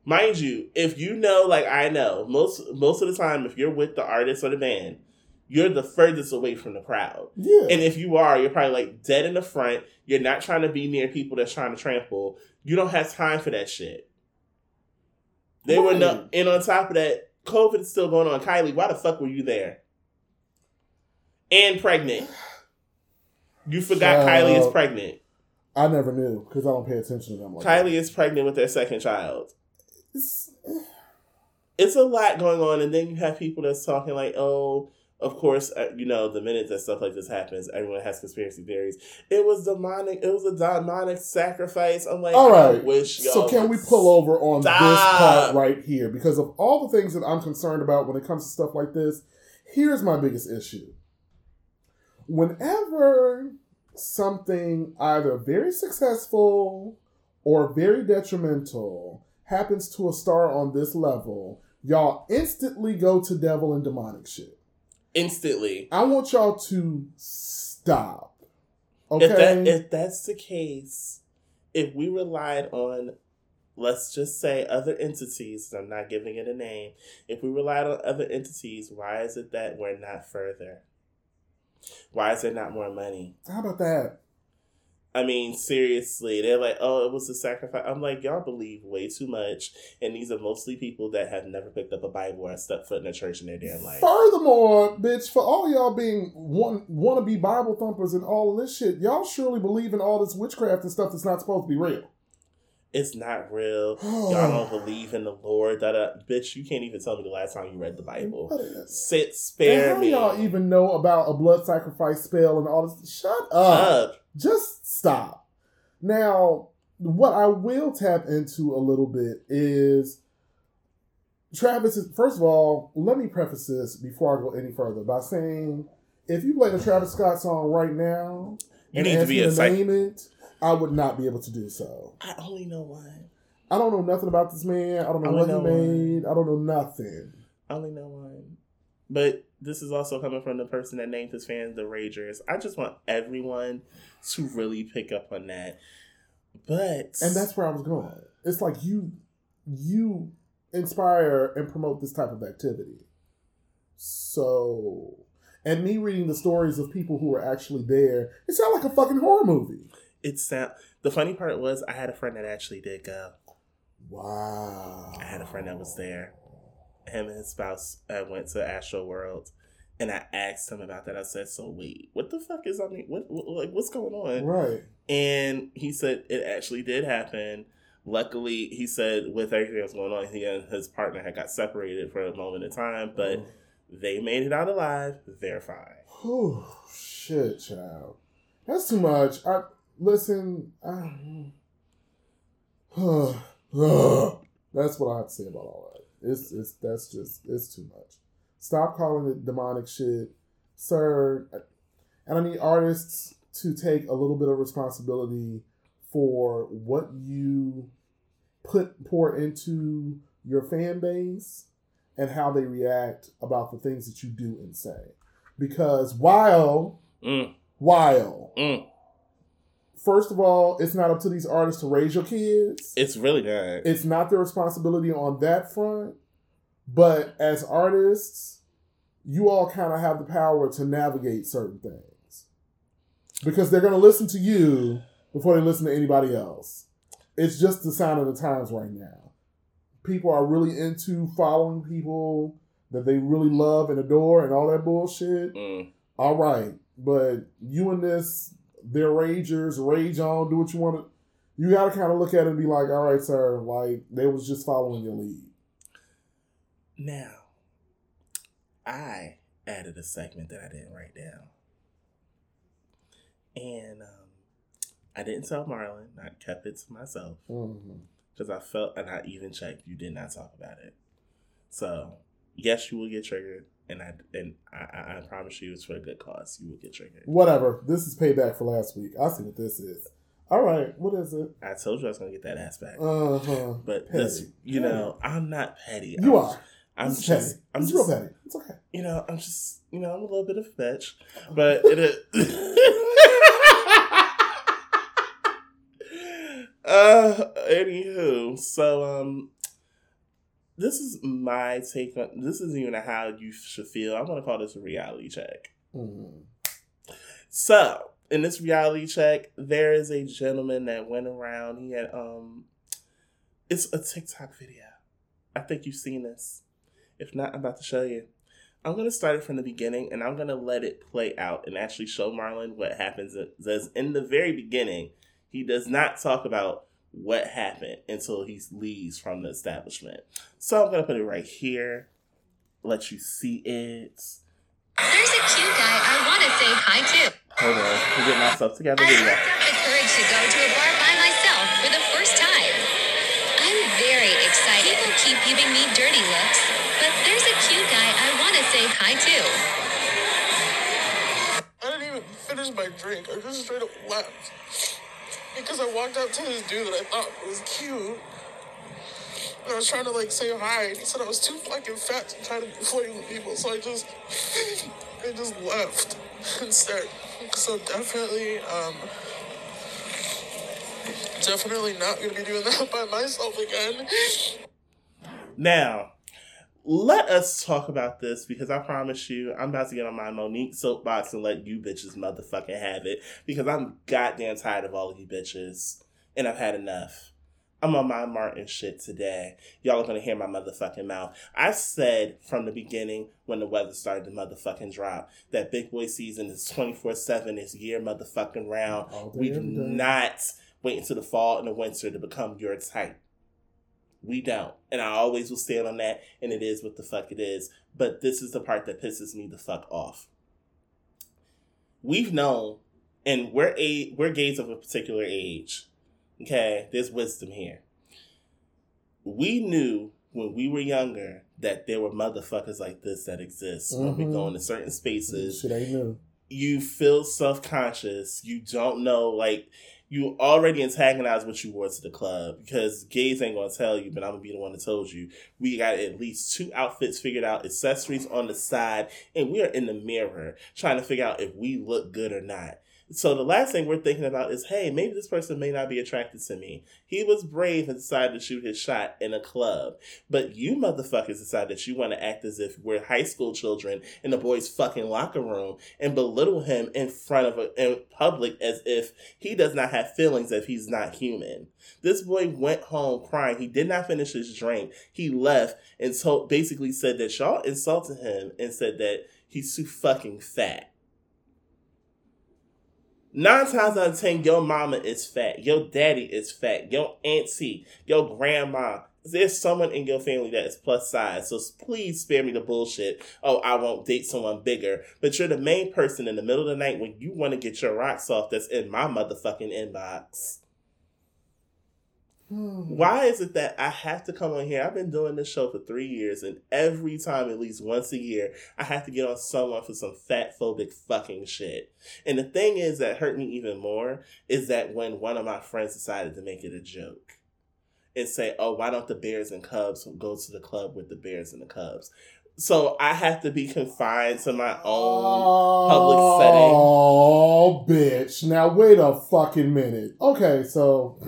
Mind you, if you know, like I know, most most of the time, if you're with the artist or the band, you're the furthest away from the crowd. Yeah. And if you are, you're probably like dead in the front. You're not trying to be near people that's trying to trample. You don't have time for that shit. They were Right. no, and on top of that, COVID is still going on. Kylie, why the fuck were you there? And pregnant. You forgot Kylie is pregnant. I never knew because I don't pay attention to them. Like Kylie is pregnant with their second child. It's- eh. it's a lot going on, and then you have people that's talking like, "Oh, of course, uh, you know, the minute that stuff like this happens, everyone has conspiracy theories. It was demonic. It was a demonic sacrifice." I'm like, all right. I wish y'all So can we pull over on this part right here? Because of all the things that I'm concerned about when it comes to stuff like this, here's my biggest issue. Whenever something either very successful or very detrimental happens to a star on this level, y'all instantly go to devil and demonic shit. Instantly. I want y'all to stop. Okay. If that if that's the case, if we relied on let's just say other entities, I'm not giving it a name. If we relied on other entities, why is it that we're not further? Why is there not more money? How about that? I mean, seriously, they're like, oh, it was a sacrifice. I'm like, y'all believe way too much. And these are mostly people that have never picked up a Bible or stepped foot in a church in their damn life. Furthermore, bitch, for all y'all being want wanna be Bible thumpers and all of this shit, y'all surely believe in all this witchcraft and stuff that's not supposed to be real. It's not real. Y'all don't believe in the Lord. That da. Bitch, you can't even tell me the last time you read the Bible. Sit, And spare how me. y'all even know about a blood sacrifice spell and all this? Shut up. up. Just stop. Now, what I will tap into a little bit is Travis. Is, first of all, let me preface this before I go any further by saying, if you play the Travis Scott song right now You need to be a psych. name it, I would not be able to do so. I only know one. I don't know nothing about this man. I don't know I what he know one. made. I don't know nothing. I only know one. But this is also coming from the person that named his fans the Ragers. I just want everyone to really pick up on that. But And that's where I was going. It's like you you inspire and promote this type of activity. So and me reading the stories of people who were actually there, it sounded like a fucking horror movie. It's sound. The funny part was I had a friend that actually did go. Wow. I had a friend that was there. Him and his spouse uh, went to Astro World, and I asked him about that. I said, "So wait, what the fuck is I mean? What, what like what's going on?" Right. And he said it actually did happen. Luckily, he said with everything that was going on, he and his partner had got separated for a moment in time, but they made it out alive. They're fine. Whew, shit, child. That's too much. I listen. That's what I have to say about all that. It's it's that's just it's too much. Stop calling it demonic shit, sir. And I need artists to take a little bit of responsibility for what you put pour into your fan base and how they react about the things that you do and say. Because while Mm, while mm. First of all, it's not up to these artists to raise your kids. It's really good. It's not their responsibility on that front. But as artists, you all kind of have the power to navigate certain things because they're going to listen to you before they listen to anybody else. It's just the sign of the times right now. People are really into following people that they really love and adore and all that bullshit. Mm. All right, but you and this, they're ragers, rage on, do what you want to. You got to kind of look at it and be like, all right, sir, like they was just following your lead. Now, I added a segment that I didn't write down. And um, I didn't tell Marlon, I kept it to myself because I felt, and I even checked, you did not talk about it. So, yes, you will get triggered. And I and I, I, promise you, it's for a good cause. You will get your triggered. Whatever. This is payback for last week. I see what this is. All right, what is it? I told you I was gonna get that ass back. Uh huh. but petty. this, you know, I'm not petty. You I'm, are. I'm This just, petty. I'm It's just, real petty. It's okay. you know, I'm just, you know, I'm a little bit of a bitch, but it is. uh, anywho, so um, this is my take on. This isn't even how you should feel. I want to call this a reality check. Mhm. So, in this reality check, there is a gentleman that went around. He had um it's a TikTok video. I think you've seen this. If not, I'm about to show you. I'm gonna start it from the beginning and I'm gonna let it play out and actually show Marlon what happens. It says in the very beginning, he does not talk about what happened until he leaves from the establishment. So I'm gonna put it right here, let you see it. There's a cute guy I want to say hi to. Hold on, I'm getting myself together. I Here we go. worked up the courage to go to a bar by myself for the first time. I'm very excited. People keep giving me dirty looks, but there's a cute guy I want to say hi to. I didn't even finish my drink. I just straight up left. Because I walked up to this dude that I thought was cute. And I was trying to like say hi. He said I was too fucking fat to try to flirting with people. So I just I just left instead. So definitely, um definitely not gonna be doing that by myself again. Now, let us talk about this because I promise you, I'm about to get on my Mo'Nique soapbox and let you bitches motherfucking have it because I'm goddamn tired of all of you bitches and I've had enough. I'm on my Martin shit today. Y'all are gonna hear my motherfucking mouth. I said from the beginning when the weather started to motherfucking drop that Big Boy season is 24 7, it's year motherfucking round. We do not wait until the fall and the winter to become your type. We don't. And I always will stand on that, and it is what the fuck it is. But this is the part that pisses me the fuck off. We've known, and we're a we're gays of a particular age. Okay, there's wisdom here. We knew when we were younger that there were motherfuckers like this that exist when we Mhm. go into certain spaces Shit ain't new. you feel self conscious. You don't know, like, you already antagonize what you wore to the club because gays ain't gonna tell you, but I'm gonna be the one that told you. We got at least two outfits figured out, accessories on the side, and we are in the mirror trying to figure out if we look good or not. So the last thing we're thinking about is, hey, maybe this person may not be attracted to me. He was brave and decided to shoot his shot in a club. But you motherfuckers decide that you want to act as if we're high school children in the boys' fucking locker room and belittle him in front of a, in public as if he does not have feelings if he's not human. This boy went home crying. He did not finish his drink. He left and told, basically said that y'all insulted him and said that he's too fucking fat. Nine times out of ten, your mama is fat. Your daddy is fat. Your auntie, your grandma. There's someone in your family that is plus size. So please spare me the bullshit. Oh, I won't date someone bigger. But you're the main person in the middle of the night when you want to get your rocks off that's in my motherfucking inbox. Hmm. Why is it that I have to come on here? I've been doing this show for three years, and every time, at least once a year, I have to get on someone for some fat phobic fucking shit. And the thing is that hurt me even more is that when one of my friends decided to make it a joke and say, "Oh, why don't the Bears and Cubs go to the club with the Bears and the Cubs?" So I have to be confined to my own public setting. Oh, bitch. Now, wait a fucking minute. Okay, so.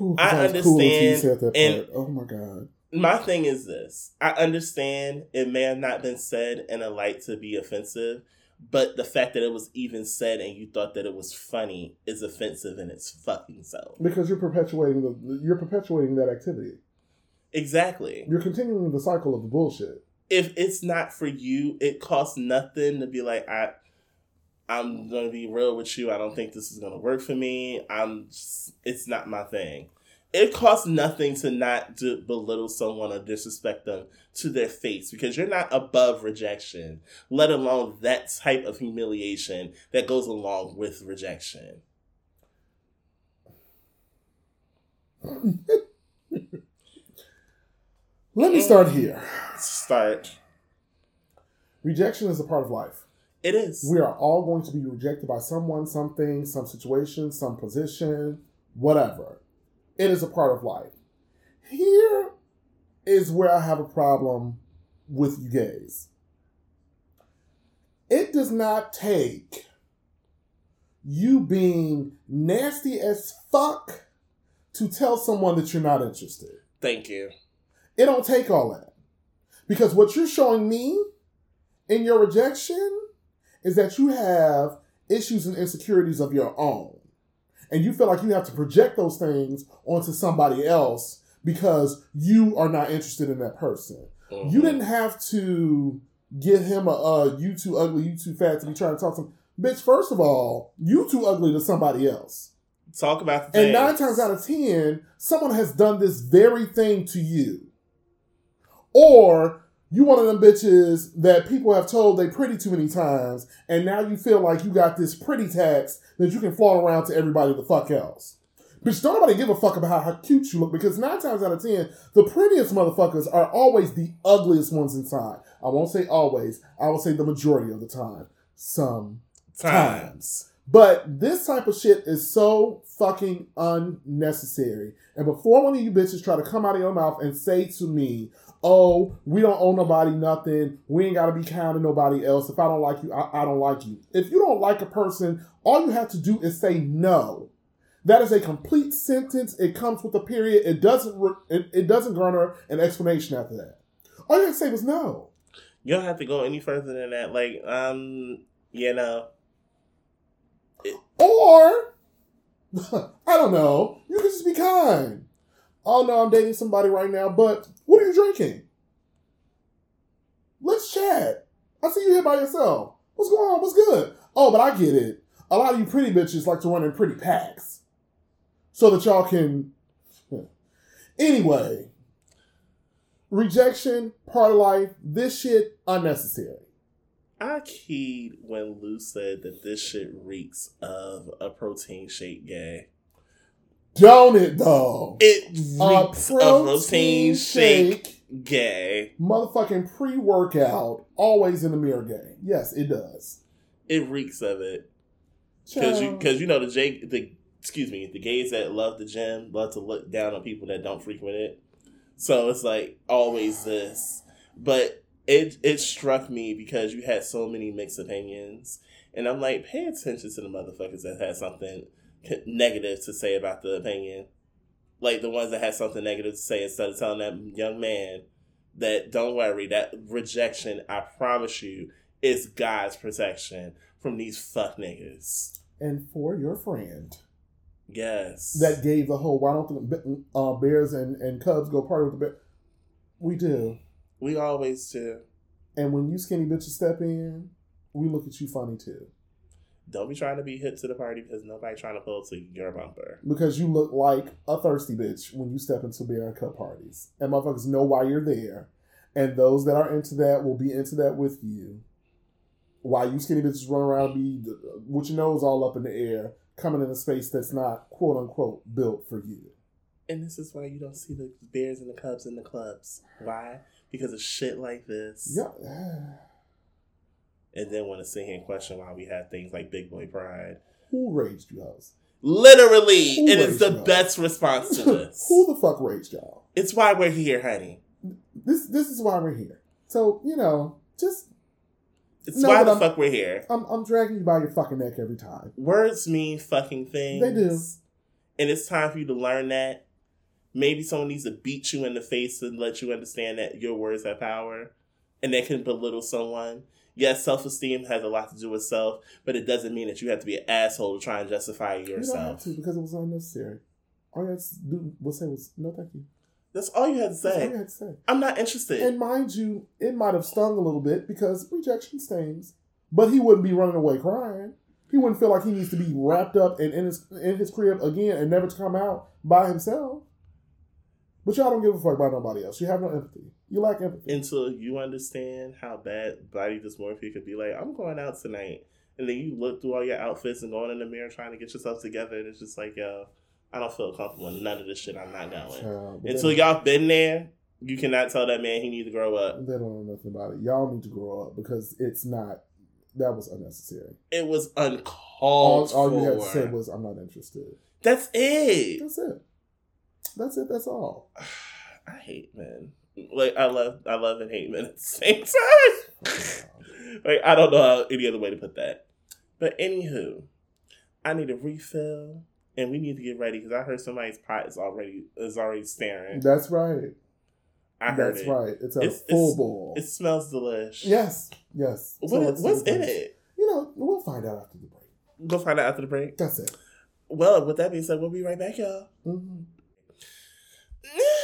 Whew, I that was cool until you understand, that and- Oh, my God. My thing is this I understand it may have not been said in a light to be offensive, but the fact that it was even said and you thought that it was funny is offensive in its fucking self. Because you're perpetuating the you're perpetuating that activity. Exactly. You're continuing the cycle of the bullshit. if it's not for you, it costs nothing to be like I I'm mm. gonna be real with you. I don't think this is gonna work for me. I'm just, it's not my thing. It costs nothing to not to belittle someone or disrespect them to their face because you're not above rejection, let alone that type of humiliation that goes along with rejection. Let me start mm. here. Start. Rejection is a part of life. It is. We are all going to be rejected by someone, something, some situation, some position, whatever. It is a part of life. Here is where I have a problem with you gays. It does not take you being nasty as fuck to tell someone that you're not interested. Thank you. It don't take all that. Because what you're showing me in your rejection is that you have issues and insecurities of your own. And you feel like you have to project those things onto somebody else because you are not interested in that person. Mhm. You didn't have to give him a, uh you too ugly, you too fat to be trying to talk to him. Bitch, first of all, you too ugly to somebody else. talk about the And nine times out of ten, someone has done this very thing to you. Or you one of them bitches that people have told they pretty too many times, and now you feel like you got this pretty tax that you can flaunt around to everybody the fuck else. Bitch, don't nobody give a fuck about how cute you look because nine times out of ten, the prettiest motherfuckers are always the ugliest ones inside. I won't say always, I will say the majority of the time. Some times. but this type of shit is so fucking unnecessary. And before one of you bitches try to come out of your mouth and say to me, oh, we don't owe nobody nothing. We ain't got to be kind to nobody else. If I don't like you, I, I don't like you. If you don't like a person, all you have to do is say no. That is a complete sentence. It comes with a period. It doesn't. Re- it, it doesn't garner an explanation after that. All you have to say was no. You don't have to go any further than that. Like, um, you know, Or, I don't know, you can just be kind. Oh no, I'm dating somebody right now, but what are you drinking? Let's chat. I see you here by yourself. What's going on? What's good? Oh, but I get it. A lot of you pretty bitches like to run in pretty packs. So that y'all can. Anyway, rejection, part of life, this shit, unnecessary. I keyed when Lou said that this shit reeks of a protein shake gay. Don't it though? It A reeks of protein shake gay. motherfucking pre workout, always in the mirror game. Yes, it does. It reeks of it because you because you know the J the excuse me the gays that love the gym love to look down on people that don't frequent it. So it's like always this, but it it struck me because you had so many mixed opinions, and I'm like, pay attention to the motherfuckers that had something negative to say about the opinion, like the ones that had something negative to say instead of telling that young man that don't worry that rejection, I promise you, is God's protection from these fuck niggas. and for your friend Yes, that gave the whole why don't the uh, Bears and, and Cubs go party with the Bears? We do. we always do. And when you skinny bitches step in, we look at you funny too. Don't be trying to be hip to the party because nobody trying to pull to your bumper. Because you look like a thirsty bitch when you step into Bear and Cub parties. And motherfuckers know why you're there. And those that are into that will be into that with you. While you skinny bitches run around be with your nose all up in the air, coming in a space that's not quote unquote built for you. And this is why you don't see the Bears and the Cubs in the clubs. Why? Because of shit like this. Yeah. And then want to sit here and question why we have things like Big Boy Pride. Who raised you hoes? Literally, Who it is the y'all? best response to this. Who the fuck raised y'all? it's why we're here, honey. This this is why we're here. So you know, just It's why the I'm- fuck we're here. I'm I'm dragging you by your fucking neck every time. Words mean fucking things. They do. And it's time for you to learn that. Maybe someone needs to beat you in the face and let you understand that your words have power and they can belittle someone. Yes, self esteem has a lot to do with self, but it doesn't mean that you have to be an asshole to try and justify You yourself. to because it was unnecessary. All you had to do was say was no, thank you. That's all you had to That's all you say. had to say. I'm not interested. And mind you, it might have stung a little bit because rejection stings. But he wouldn't be running away crying. He wouldn't feel like he needs to be wrapped up and in his in his crib again and never to come out by himself. But y'all don't give a fuck about nobody else. You have no empathy. You lack empathy. Until you understand how bad body dysmorphia could be like, I'm going out tonight. And then you look through all your outfits and going in the mirror trying to get yourself together. And it's just like, yo, I don't feel comfortable in none of this shit. I'm not going. Child, Until y'all been there, you cannot tell that man he needs to grow up. they don't know nothing about it. Y'all need to grow up because it's not. That was unnecessary. It was All, uncalled all for. you had to say was, "I'm not interested." That's it. That's it. That's it. That's all. I hate men. Like I love, I love and hate men at the same time. like I don't know how, any other way to put that. But anywho, I need a refill, and we need to get ready because I heard somebody's pot is already is already staring. That's right. I heard That's it. right. It's a It's- full it's- bowl. It smells delish. yes. Yes. What So is- what's in it? You know, we'll find out after the break. Go find out after the break. That's it. Well, with that being said, we'll be right back, y'all. hmm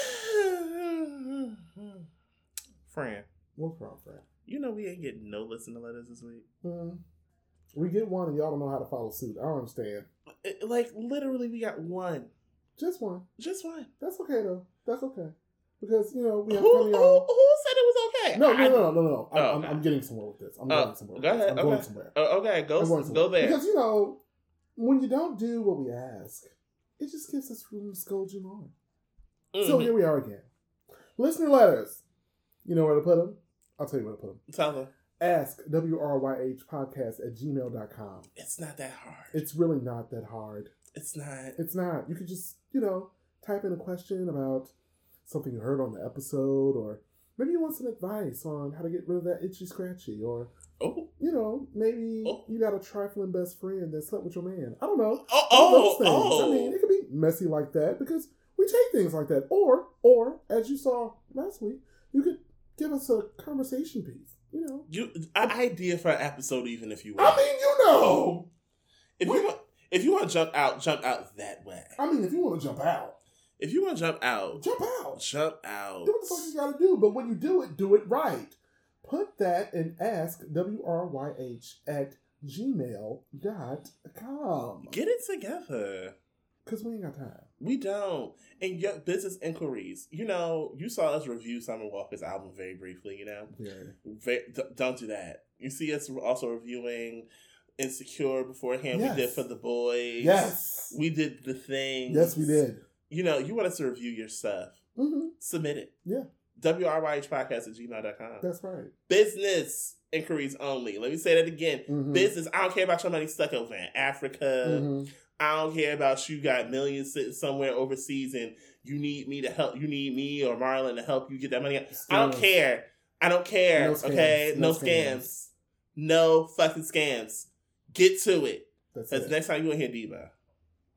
Fran, What's wrong, Fred? you know we ain't getting no listener letters this week. Mm. We get one and y'all don't know how to follow suit. I don't understand. It- like literally, we got one, Just one. just one. That's okay though. That's okay. Because you know we have who, who said it was okay? no, no, no, no, no, no. I'm, Oh, I'm, okay. I'm getting somewhere with this. I'm Oh, going somewhere. go with this. ahead, I'm going okay. somewhere. Oh, okay, go I'm going go there. Because you know, when you don't do what we ask, it just gives us room to scold you more. So Mhm. here we are again. Listener letters. You know where to put them? I'll tell you where to put them. Tell them Ask WRYH podcast at gmail.com. it's not that hard. It's really not that hard. It's not. It's not. You could just, you know, type in a question about something you heard on the episode, or maybe you want some advice on how to get rid of that itchy scratchy, or, Oh, you know, maybe Oh. you got a trifling best friend that slept with your man. I don't know. oh, oh, oh. I mean, it could be messy like that because we take things like that. Or, or as you saw last week, you could give us a conversation piece. You know, you an idea for an episode, even if you want. I mean, you know. if you want, if you want to jump out, jump out that way. I mean, if you want to jump out, If you want to jump out, jump out. jump out. Do what the fuck you gotta do, but when you do it, do it right. Put that and ask WRYH at gmail.com. Get it together. Because we ain't got time. We don't. And your business inquiries. You know, you saw us review Simon Walker's album very briefly. You know, Very. D- don't do that. You see us also reviewing Insecure beforehand. Yes. We did for the boys. Yes. We did the thing. Yes, we did. You know, you want us to review your stuff. hmm Submit it. Yeah. WRYH podcast at gmail.com. That's right. Business inquiries only. Let me say that again. Mhm. Business. I don't care about your money stuck over in Africa. Mhm. I don't care about you got millions sitting somewhere overseas and you need me to help. You need me or Marlon to help you get that money. Out. I don't care. I don't care. No scams. Okay, no, No scams. scams. No fucking scams. Get to it. That's Because it. next time you to hear Diva,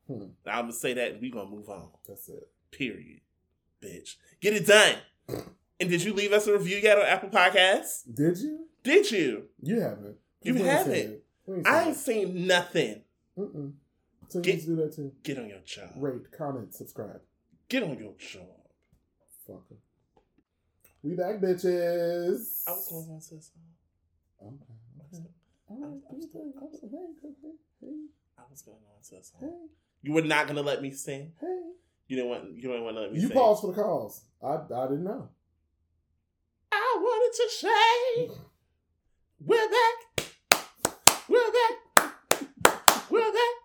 Hmm. I'm gonna say that and we gonna move on. That's it. Period. Bitch, get it done. and did you leave us a review yet on Apple Podcasts? Did you? Did you? You haven't. You ain't haven't. I ain't seen nothing. Mm-mm. So you Get- to do that too. Get on your job. Rate, comment, subscribe. Get on your job. Fucker. We back, bitches. I was going to say something. Okay. I was going on to say hey. You were not gonna let me sing. hey. You didn't want. You didn't want to let me. You sing. paused for the calls. I I didn't know. I wanted to say, we're back. We're back. We're back.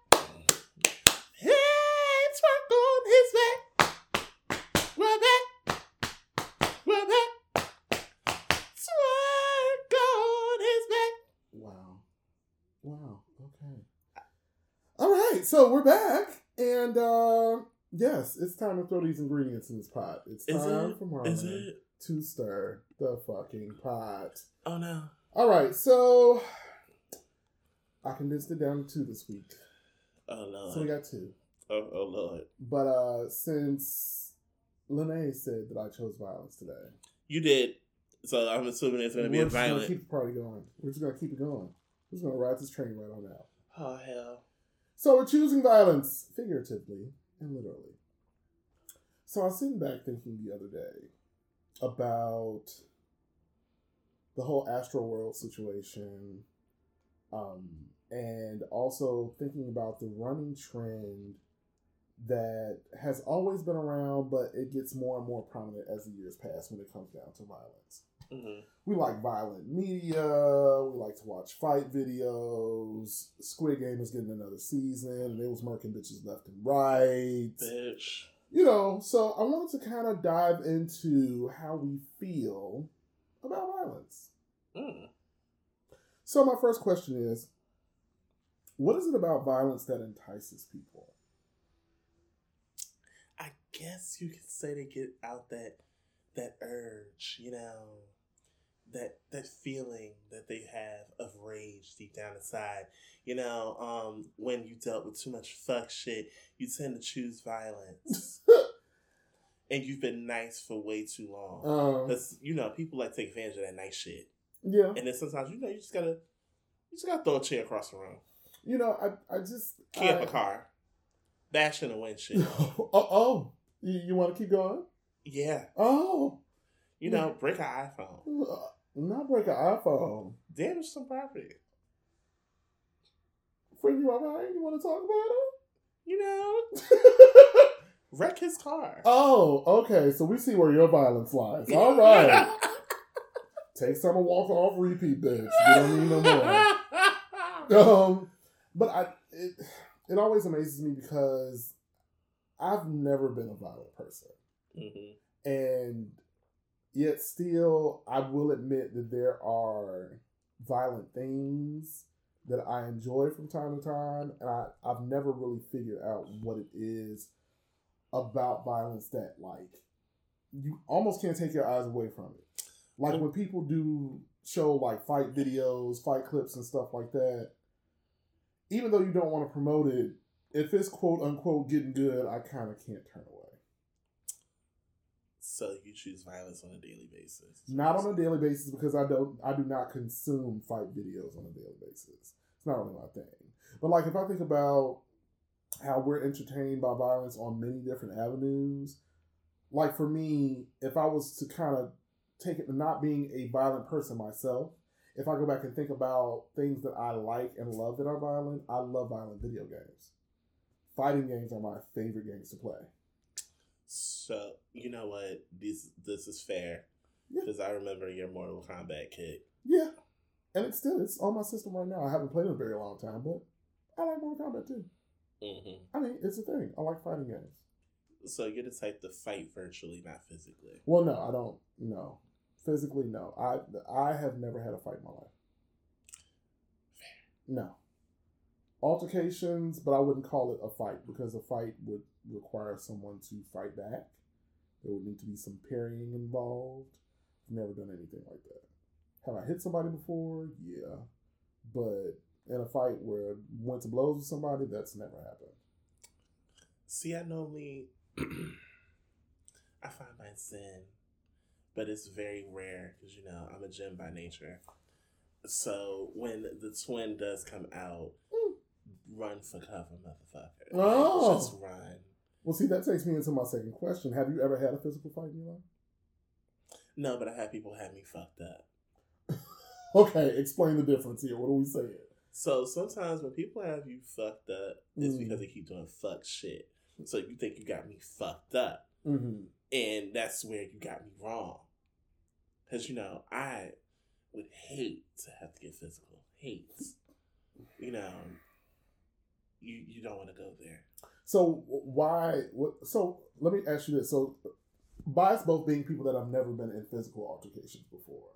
Hey, twerk on his back. We're back. We're back. Twerk on his back. Wow. Wow. Okay. All right. So we're back, and uh, yes, it's time to throw these ingredients in this pot. It's Is time it? for Marlon to stir the fucking pot. Oh no. All right, so I condensed it down to two this week. Oh no. So we got two. oh, oh lord. But uh since Lene said that I chose violence today, You did. So I'm assuming it's going to be we're a just gonna violent. keep the party going. We're just gonna keep it going. We're just gonna ride this train right on out. Oh hell. So we're choosing violence figuratively and literally. So I was sitting back thinking the other day about the whole Astro World situation, um, and also thinking about the running trend that has always been around, but it gets more and more prominent as the years pass when it comes down to violence hmm we like violent media. We like to watch fight videos. Squid Game is getting another season, and they was murking bitches left and right. Bitch. You know, so I wanted to kind of dive into how we feel about violence. Mm. So my first question is, what is it about violence that entices people? I guess you could say they get out that that urge, you know, that that feeling that they have of rage deep down inside. You know, um, when you dealt with too much fuck shit, you tend to choose violence, and you've been nice for way too long. Um, Because you know people like to take advantage of that nice shit, yeah, and then sometimes you know you just gotta you just gotta throw a chair across the room, you know, I, I just key up a car, bash in a windshield. oh, oh, you, you want to keep going? yeah, Oh, you know, break an iPhone. Not break an iPhone. damage some property. Friend, you alright? You want to talk about it? You know, wreck his car. oh, okay. So we see where your violence lies. All right. Take some and walk off repeat, bitch. You don't need no more. Um, but I, it, it always amazes me because I've never been a violent person. Mhm. and yet still i will admit that there are violent things that i enjoy from time to time and I, i've never really figured out what it is about violence that like you almost can't take your eyes away from it. Like when people do show like fight videos fight clips and stuff like that even though you don't want to promote it if it's quote unquote getting good i kind of can't turn away So you choose violence on a daily basis. Not on a daily basis because I don't I do not consume fight videos on a daily basis. It's not really my thing. But like if I think about how we're entertained by violence on many different avenues, like for me, if I was to kind of take it not being a violent person myself, if I go back and think about things that I like and love that are violent, I love violent video games. Fighting games are my favorite games to play. So you know what? This this is fair Yeah. because I remember your Mortal Kombat kick. Yeah. And it's still it's on my system right now. I haven't played it in a very long time, but I like Mortal Kombat too. hmm I mean, it's a thing. I like fighting games. So you're the type to fight virtually, not physically. Well, no, I don't. No, physically, no. I I have never had a fight in my life. No. Altercations, but I wouldn't call it a fight because a fight would require someone to fight back. There would need to be some parrying involved. I've never done anything like that. Have I hit somebody before? Yeah. But in a fight where I went to blows with somebody, that's never happened. See, I normally I find my sin, but it's very rare because you know I'm a gym by nature. So when the twin does come out, mm. run for cover, motherfucker. Oh. just run. Well, see, that takes me into my second question. Have you ever had a physical fight in your life? No, but I had people have me fucked up. Okay, explain the difference here. What are we saying? So sometimes when people have you fucked up, it's Mm. because they keep doing fuck shit. So you think you got me fucked up, Mm-hmm. and that's where you got me wrong. Because you know I would hate to have to get physical. Hate. You know, you you don't want to go there. So why? So let me ask you this. So, by us both being people that have never been in physical altercations before,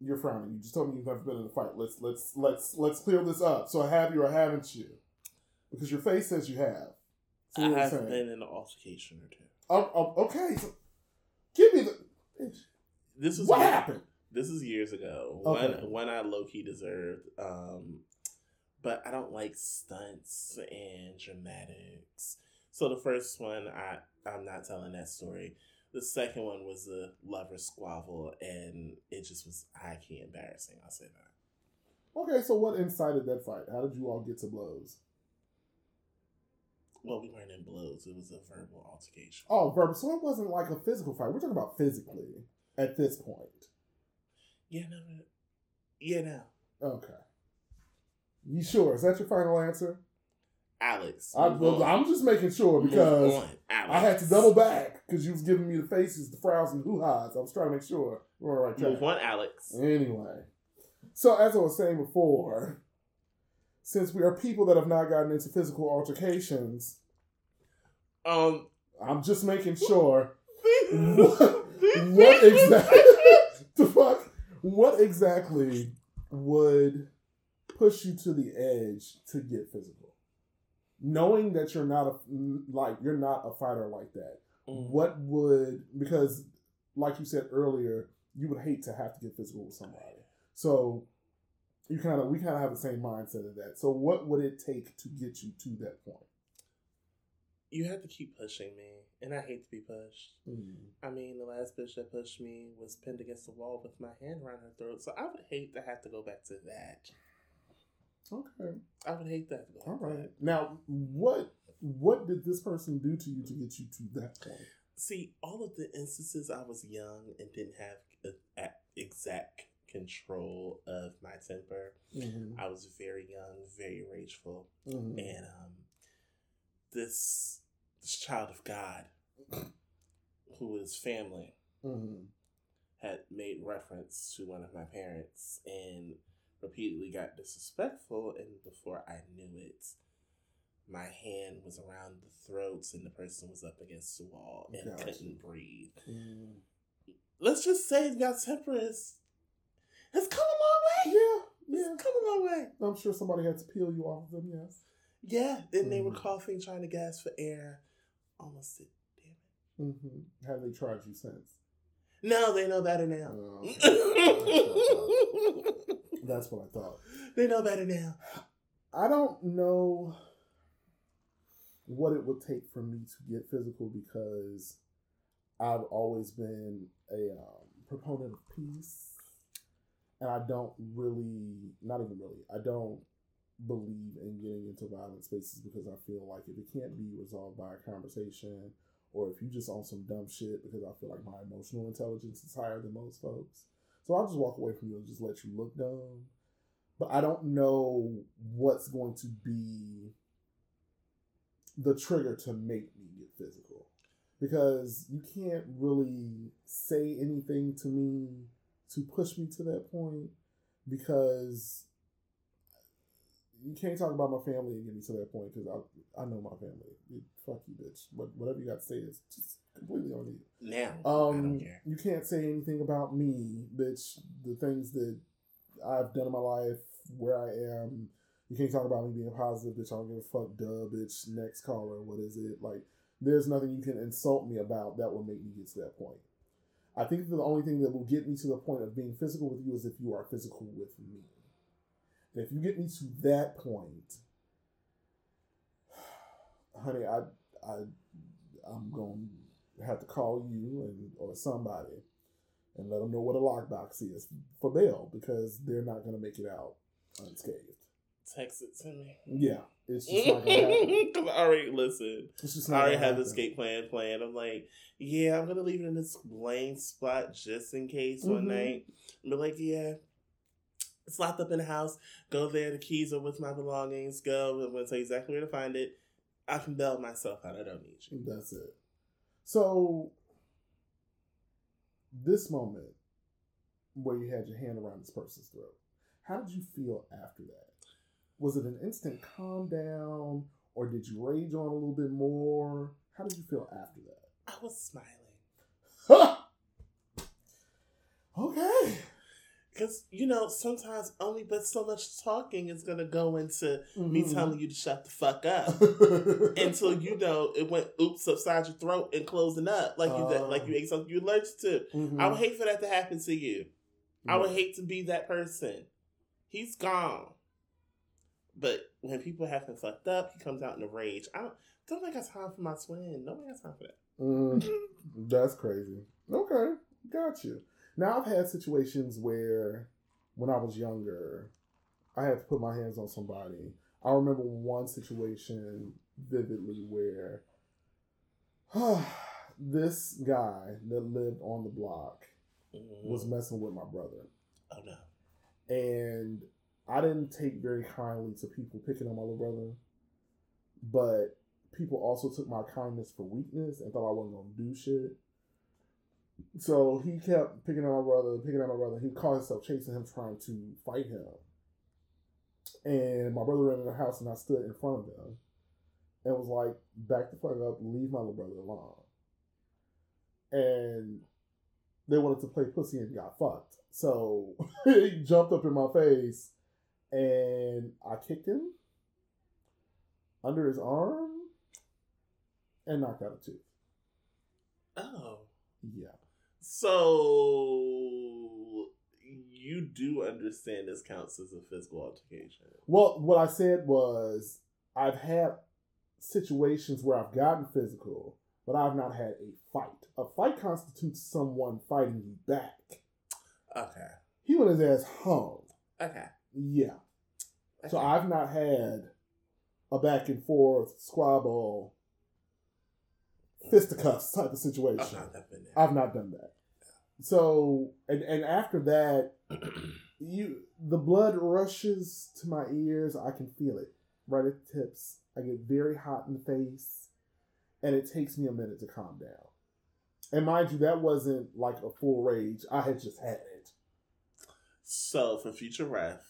you're frowning. You just told me you've never been in a fight. Let's let's let's let's clear this up. So have you or haven't you? Because your face says you have. I have saying. been in an altercation or two. Oh, oh, okay. So give me the. This was What happened? This is years ago. Okay. One one I low key deserved. Um, but I don't like stunts and dramatics. So the first one, I I'm not telling that story. The second one was a lover squabble, and it just was high key embarrassing. I'll say that. Okay, so what incited that fight? How did you all get to blows? Well, we weren't in blows. It was a verbal altercation. Oh, verbal. So it wasn't like a physical fight. We're talking about physically at this point. Yeah, no, no. yeah, no. Okay. You sure? Is that your final answer? Alex, I. I'm just making sure because on, I had to double back because you was giving me the faces, the frowns, and hoo-has. I was trying to make sure we're on the right track. Move on, Alex. Anyway, so as I was saying before, since we are people that have not gotten into physical altercations, Um, I'm just making sure what, what exactly the fuck what exactly would push you to the edge to get physical, knowing that you're not a like you're not a fighter like that. Mm. What would because like you said earlier, you would hate to have to get physical with somebody. So you kind of we kind of have the same mindset of that. So what would it take to get you to that point? You have to keep pushing me, and I hate to be pushed. Mm. I mean, the last bitch that pushed me was pinned against the wall with my hand around her throat, so I would hate to have to go back to that. Okay. I would hate that. All right. Now, what what did this person do to you to get you to that point? See, all of the instances I was young and didn't have a, a- exact control of my temper. Mm-hmm. I was very young, very rageful, Mm-hmm. and um, this this child of God, who is family, Mm-hmm. had made reference to one of my parents and repeatedly got disrespectful and before I knew it, my hand was around the throats and the person was up against the wall and Gotcha. couldn't breathe. Mm. Let's just say your temper is has come a long way. Yeah, yeah. It's come a long way. I'm sure somebody had to peel you off of them. Yes. Yeah. Then they were Mhm. coughing, trying to gas for air. Almost did. Damn it. Mm-hmm. Have they tried you since? No, they know better now. Oh, okay. That's what I thought. they know better now. I don't know what it would take for me to get physical because I've always been a um, proponent of peace, and I don't really, not even really, I don't believe in getting into violent spaces because I feel like if it can't be resolved by a conversation, or if you just on some dumb shit, because I feel like my emotional intelligence is higher than most folks, so I'll just walk away from you and just let you look dumb. But I don't know what's going to be the trigger to make me get physical because you can't really say anything to me to push me to that point because you can't talk about my family and get me to that point because I, I know my family. Fuck you, bitch. What, whatever you got to say is just completely on you. Now, Um, you can't say anything about me, bitch. The things that I've done in my life, where I am. You can't talk about me being positive, bitch. I don't give a fuck, duh, bitch. Next caller, what is it? Like, there's nothing you can insult me about that will make me get to that point. I think that the only thing that will get me to the point of being physical with you is if you are physical with me. If you get me to that point, honey, I, I, I'm going to have to call you and or somebody and let them know what a lockbox is for bail because they're not going to make it out unscathed. Text it to me. Yeah, it's just not going to happen. Because I already listen. It's just I already have the escape plan planned. I'm like, yeah, I'm gonna leave it in this lane spot just in case one Mhm. night. But like, yeah, it's locked up in the house. Go there. The keys are with my belongings. Go. I'm gonna tell you exactly where to find it. I can bail myself out. I don't need you. That's it. So, this moment where you had your hand around this person's throat, how did you feel after that? Was it an instant calm down, or did you rage on a little bit more? How did you feel after that? I was smiling. okay. Because, you know, sometimes only but so much talking is going to go into me Mhm. telling you to shut the fuck up. Until you know it went oops upside your throat and closing up like you Oh. like you ate something you're allergic to. Mhm. I would hate for that to happen to you. I would hate to be that person. He's gone. But when people have him fucked up, he comes out in a rage. I don't don't make got time for my twin. Nobody got time for that. Mm, that's crazy. Okay, got you. Now I've had situations where, when I was younger, I had to put my hands on somebody. I remember one situation vividly where this guy that lived on the block Mhm. was messing with my brother, oh no. and I didn't take very kindly to people picking on my little brother, but people also took my kindness for weakness and thought I wasn't gonna do shit. So he kept picking on my brother, picking on my brother. He caught himself chasing him, trying to fight him. And my brother ran in the house, and I stood in front of him and was like, "Back the fuck up, leave my little brother alone." And they wanted to play pussy and got fucked. So he jumped up in my face, and I kicked him under his arm and knocked out a tooth. Oh. Yeah. So you do understand this counts as a physical altercation. Well, what I said was I've had situations where I've gotten physical, but I've not had a fight. A fight constitutes someone fighting you back. Okay. He went his ass home. Okay. Yeah. So I've not had a back and forth squabble, fisticuffs type of situation. I've not done that. I've not done that. So and and after that, you the blood rushes to my ears. I can feel it right at the tips. I get very hot in the face, and it takes me a minute to calm down. And mind you, that wasn't like a full rage. I had just had it. So for future ref,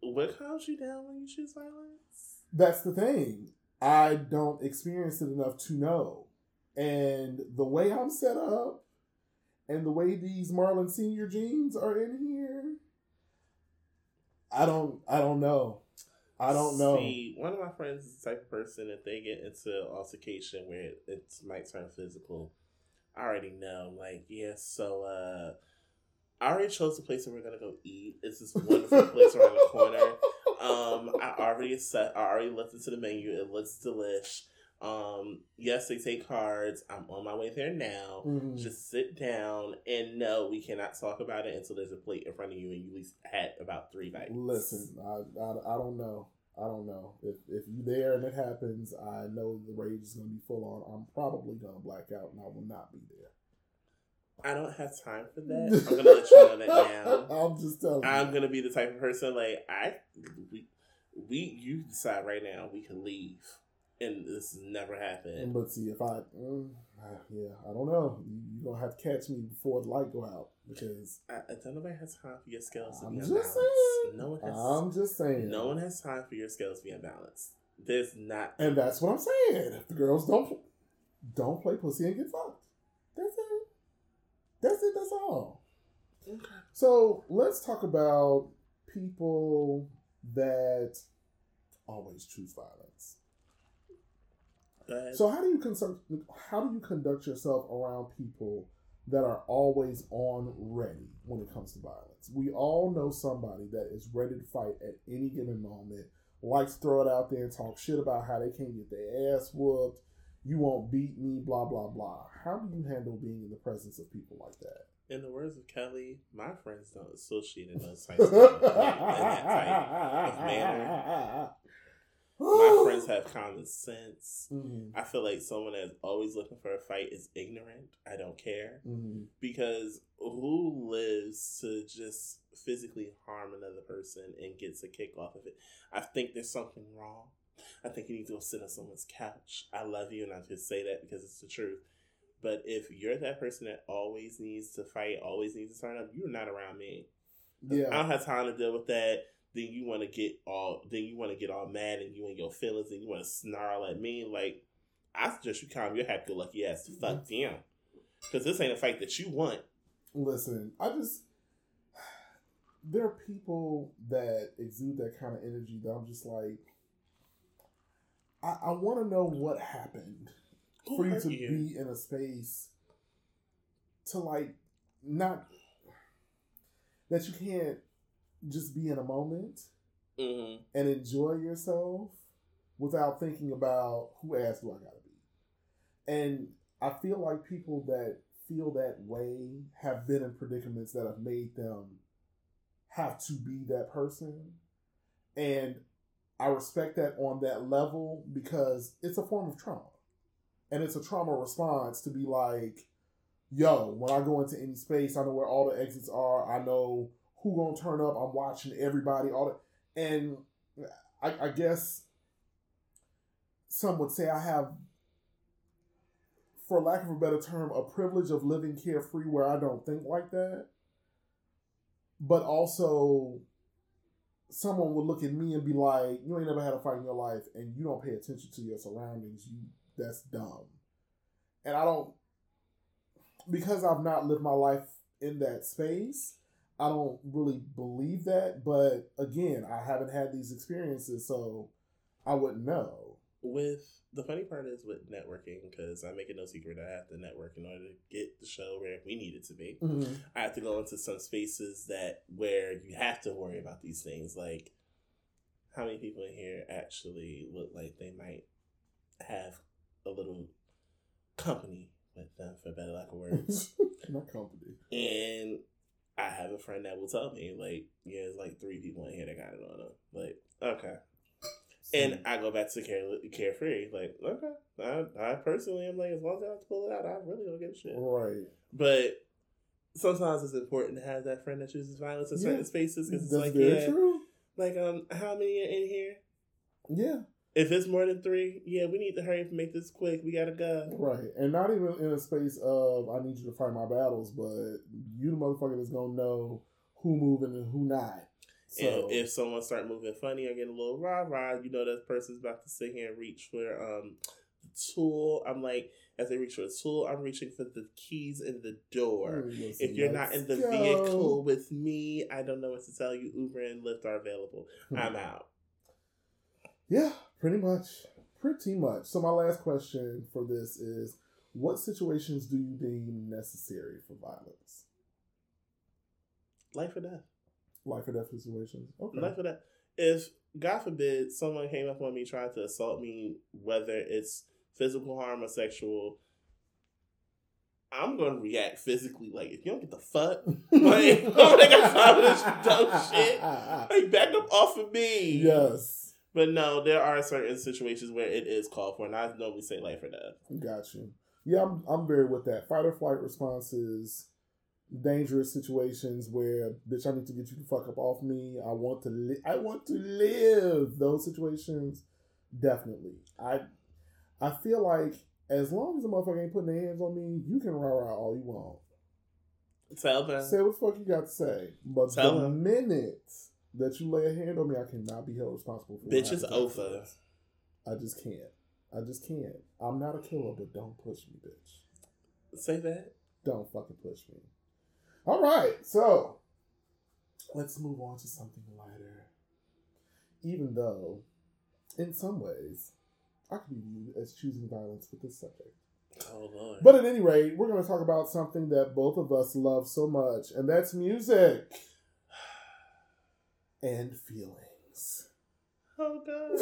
what calms you down when you choose violence? That's the thing. I don't experience it enough to know. And the way I'm set up, and the way these Marlon Senior genes are in here, I don't. I don't know. I don't know. See, one of my friends is the type of person if they get into an altercation where it, it might turn physical, I already know. Like, yeah, so uh I already chose the place where we're gonna go eat. It's this wonderful place around the corner. Um, I already set. I already looked into the menu. It looks delish. Um, yes, they take cards. I'm on my way there now. Mhm. Just sit down and no, we cannot talk about it until there's a plate in front of you and you at least had about three bites. Listen, I, I, I don't know. I don't know. If if you there and it happens, I know the rage is gonna be full on. I'm probably gonna black out and I will not be there. I don't have time for that. I'm gonna let you know that now. I'm just telling I'm you. gonna be the type of person like I we we you decide right now we can leave and this never happened. But see, if I, mm, yeah, I don't know. You, you gonna have to catch me before the light go out because I, I don't nobody has time for your scales to I'm be just unbalanced. saying. No one has I'm just saying. no one has time for your scales to be unbalanced. There's not And that's what I'm saying. If the girls don't don't play pussy and get fucked, that's it. That's it. That's all. Okay. So let's talk about people that always choose violence. So how do you conduct how do you conduct yourself around people that are always on ready when it comes to violence? We all know somebody that is ready to fight at any given moment, likes to throw it out there and talk shit about how they can't get their ass whooped. You won't beat me, blah blah blah. How do you handle being in the presence of people like that? in the words of Kelly, my friends don't associate in those types of in that type of manner. My friends have common sense. Mhm, I feel like someone that's always looking for a fight is ignorant. I don't care. mhm. Because who lives to just physically harm another person and gets a kick off of it? I think there's something wrong. I think you need to go sit on someone's couch. I love you, and I just say that because it's the truth. But if you're that person that always needs to fight, always needs to turn up, you're not around me. Yeah. I don't have time to deal with that. Then you want to get all, then you want to get all mad and you and your feelings and you want to snarl at me. Like, I suggest you calm your happy lucky ass the fuck mm-hmm. down. Because this ain't a fight that you want. listen, I just there are people that exude that kind of energy that I'm just like, I, I want to know what happened Who for you to you? be in a space to like not that you can't just be in a moment Mhm. and enjoy yourself without thinking about who ass do I gotta be. And I feel like people that feel that way have been in predicaments that have made them have to be that person. And I respect that on that level because it's a form of trauma. And it's a trauma response to be like, yo, when I go into any space, I know where all the exits are. I know who gonna turn up. I'm watching everybody. All that, and I, I guess some would say I have, for lack of a better term, a privilege of living carefree where I don't think like that. But also, someone would look at me and be like, "You ain't never had a fight in your life, and you don't pay attention to your surroundings. You that's dumb." And I don't because I've not lived my life in that space. I don't really believe that, but again, I haven't had these experiences, so I wouldn't know. With the funny part is with networking, because I make it no secret I have to network in order to get the show where we need it to be. Mm-hmm. I have to go into some spaces that where you have to worry about these things. Like, how many people in here actually look like they might have a little company with them, for better lack of words? My company. and I have a friend that will tell me, like, yeah, it's like three people in here that got it on them. Like, okay. And I go back to care, carefree. Like, okay. I, I personally am like, as long as I have to pull it out, I really don't give a shit. right. But sometimes it's important to have that friend that chooses violence in certain Yeah. spaces because it's That's like, yeah, true. like um, how many are in here? Yeah, If it's more than three, yeah, we need to hurry up and make this quick. We gotta go. right. And not even in a space of I need you to fight my battles, but you the motherfucker that's gonna know who moving and who not. So and if someone start moving funny or getting a little rah rah, you know that person's about to sit here and reach for um the tool. I'm like, as they reach for the tool, I'm reaching for the keys in the door. Listen, If you're not in the go. vehicle with me, I don't know what to tell you. Uber and Lyft are available. Hmm. I'm out. Yeah, pretty much. Pretty much. So my last question for this is what situations do you deem necessary for violence? Life or death. Life or death situations? Okay. Life or death. If God forbid someone came up on me trying to assault me, whether it's physical harm or sexual, I'm gonna react physically. Like if you don't get the fuck, like I'm gonna get some of this dumb shit. Like back up off of me. yes. But no, there are certain situations where it is called for, and I normally say life or death. Got you. Yeah, I'm, I'm very with that. Fight or flight responses, dangerous situations where, bitch, I need to get you to fuck up off me. I want to li- I want to live. Those situations, definitely. I I feel like as long as the motherfucker ain't putting their hands on me, you can rah rah all you want. Tell them. Say what the fuck you got to say. But Tell the him. minute that you lay a hand on me, I cannot be held responsible for Bitch is over. I just can't. I just can't. I'm not a killer, but don't push me, bitch. Say that. Don't fucking push me. All right, so let's move on to something lighter. Even though, in some ways, I could be viewed as choosing violence with this subject. Oh lord. But at any rate, we're going to talk about something that both of us love so much, and that's music and feelings. oh god.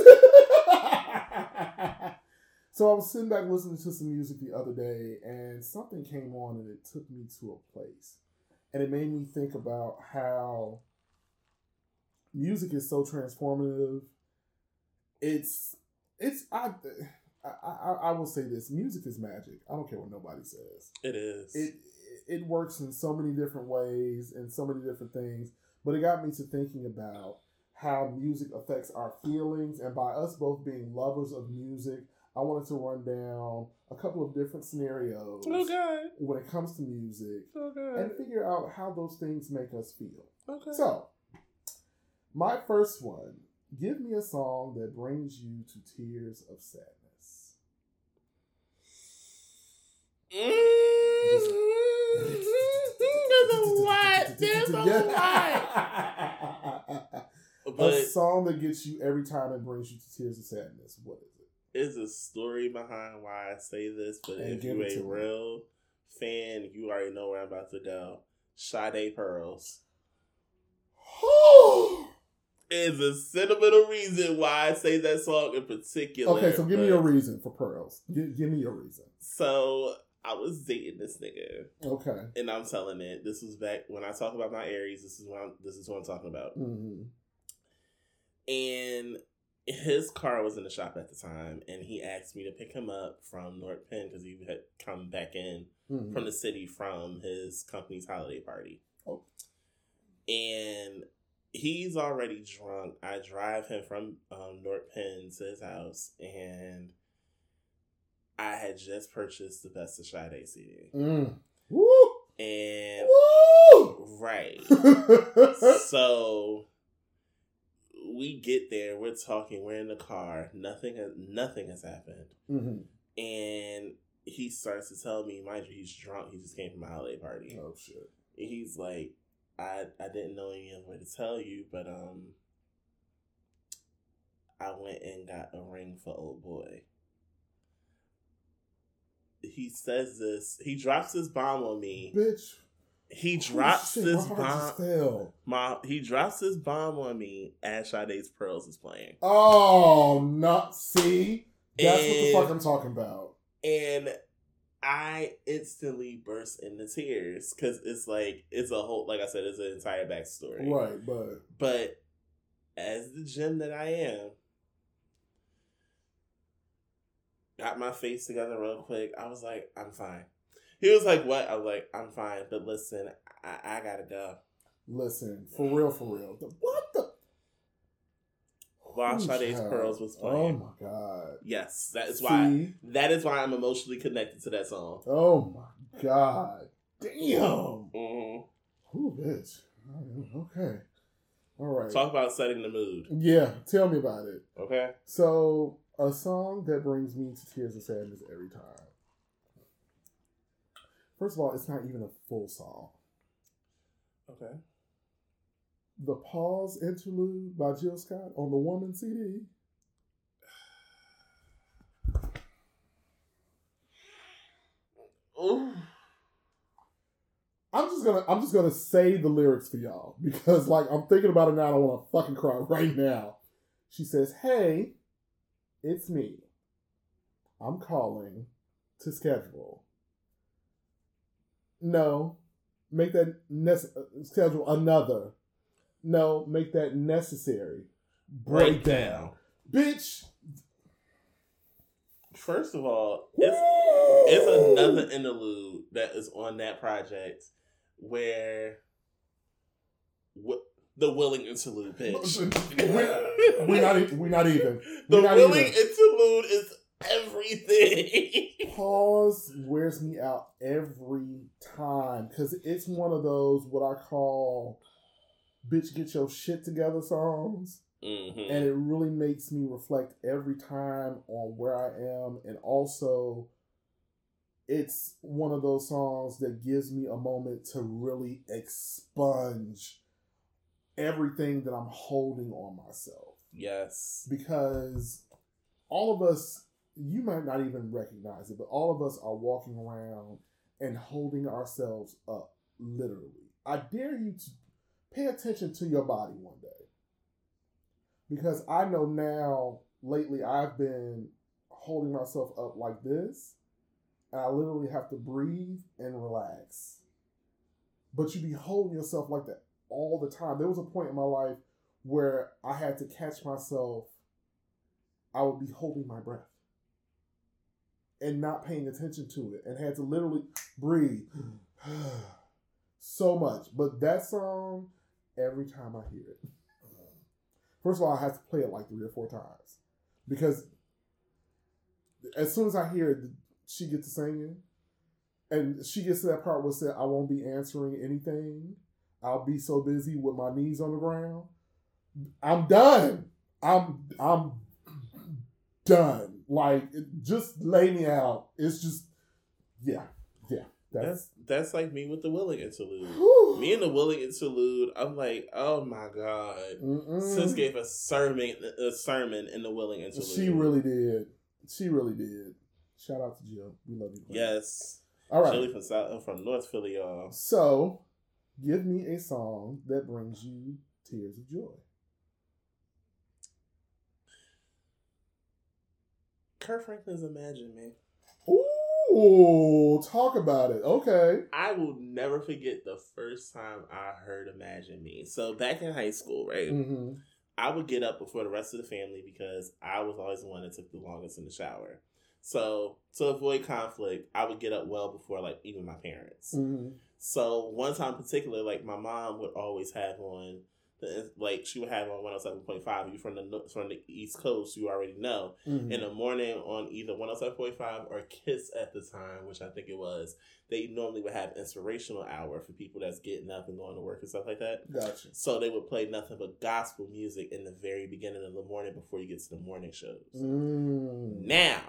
so I was sitting back listening to some music the other day, and something came on, and it took me to a place, and it made me think about how music is so transformative. It's it's I. I, I, I will say this: music is magic. I don't care what nobody says It is. it it works in so many different ways and so many different things but it got me to thinking about how music affects our feelings and by us both being lovers of music i wanted to run down a couple of different scenarios god. when it comes to music god. and figure out how those things make us feel okay. so my first one give me a song that brings you to tears of sadness Mm-hmm. There's a lot. There's a a song that gets you every time and brings you to tears of sadness. What is it? there's a story behind why I say this, but And if you a to me. real fan, you already know where I'm about to go. Sade Pearls. is a sentimental reason why I say that song in particular. okay, so give me your reason for pearls. Give, give me your reason. So I was dating this nigga, Okay. and I'm telling it. This was back when I talk about my Aries. This is what I'm, this is what I'm talking about. hmm And his car was in the shop at the time, and he asked me to pick him up from North Penn because he had come back in hmm from the city from his company's holiday party. Oh. And he's already drunk. I drive him from um, North Penn to his house, and I had just purchased the Best of Sade CD. Mm. Woo! And Woo! right, so we get there. We're talking. We're in the car. Nothing has nothing has happened. Mhm. And he starts to tell me, mind you, he's drunk. He just came from a holiday party. Oh shit. he's like, I I didn't know any other way to tell you, but um, I went and got a ring for old boy. He says this. He drops this bomb on me. Bitch. He drops shit, this bomb. My he drops this bomb on me as Sade's Pearls is playing, Oh, not see. That's what the fuck I'm talking about. and I instantly burst into tears because it's like it's a whole like I said, it's an entire backstory. Right, but But as the gem that I am, got my face together real quick. I was like, I'm fine. He was like, What? I was like, I'm fine. But listen, I, I gotta go. listen, for real, for real. The- what the? While Sade's. Pearls was playing. Oh my god. Yes, that is why. That is why I'm emotionally connected to that song. Oh my god. Damn. Mhm. Ooh, bitch. Okay. All right. Talk about setting the mood. Yeah, tell me about it. Okay. So, a song that brings me to tears of sadness every time. First of all, it's not even a full song. Okay. The Pause Interlude by Jill Scott on the Woman CD. Ooh. I'm just gonna I'm just gonna say the lyrics for y'all because like I'm thinking about it now. I don't want to fucking cry right now. She says, "Hey, it's me. I'm calling to schedule. No, make that nece- schedule another. No, make that necessary. Breakdown, bitch. First of all, it's it's another interlude that is on that project where wi- the willing interlude pitch. We're, we're not. We're not even. the we're not willing even. interlude is everything. Pause wears me out every time because it's one of those what I call "bitch get your shit together" songs, Mhm. and it really makes me reflect every time on where I am, and also it's one of those songs that gives me a moment to really expunge everything that I'm holding on myself Yes. because all of us, you might not even recognize it, but all of us are walking around and holding ourselves up, literally. I dare you to pay attention to your body one day. Because I know now, lately, I've been holding myself up like this, and I literally have to breathe and relax. But you be holding yourself like that all the time. There was a point in my life where I had to catch myself, I would be holding my breath and not paying attention to it and had to literally breathe so much. But that song, every time I hear it, um, first of all, I have to play it like three or four times because as soon as I hear it, she gets to singing and she gets to that part where said, I won't be answering anything. I'll be so busy with my knees on the ground. I'm done. I'm I'm done. Like just lay me out. It's just yeah, yeah. That's That's that's like me with the Willing interlude. Whew. Me and the Willing interlude, I'm like, oh my god. Mm-mm. Sis gave a sermon, a sermon in the Willing interlude. She really did. She really did. Shout out to Jill. We love you. Yes. All right. Philly from South, uh, from North Philly, y'all. So, give me a song that brings you tears of joy. Kirk Franklin's "Imagine Me." Ooh, talk about it. Okay. I will never forget the first time I heard "Imagine Me." So back in high school, right? hmm I would get up before the rest of the family because I was always the one that took the longest in the shower. So to avoid conflict, I would get up well before like even my parents. hmm So one time in particular, like my mom would always have on like she would have on one hundred seven point five. You from the from the East Coast, you already know. hmm In the morning on either one hundred seven point five or Kiss at the time, which I think it was, they normally would have inspirational hour for people that's getting up and going to work and stuff like that. Gotcha. So they would play nothing but gospel music in the very beginning of the morning before you get to the morning shows. Mm. Now,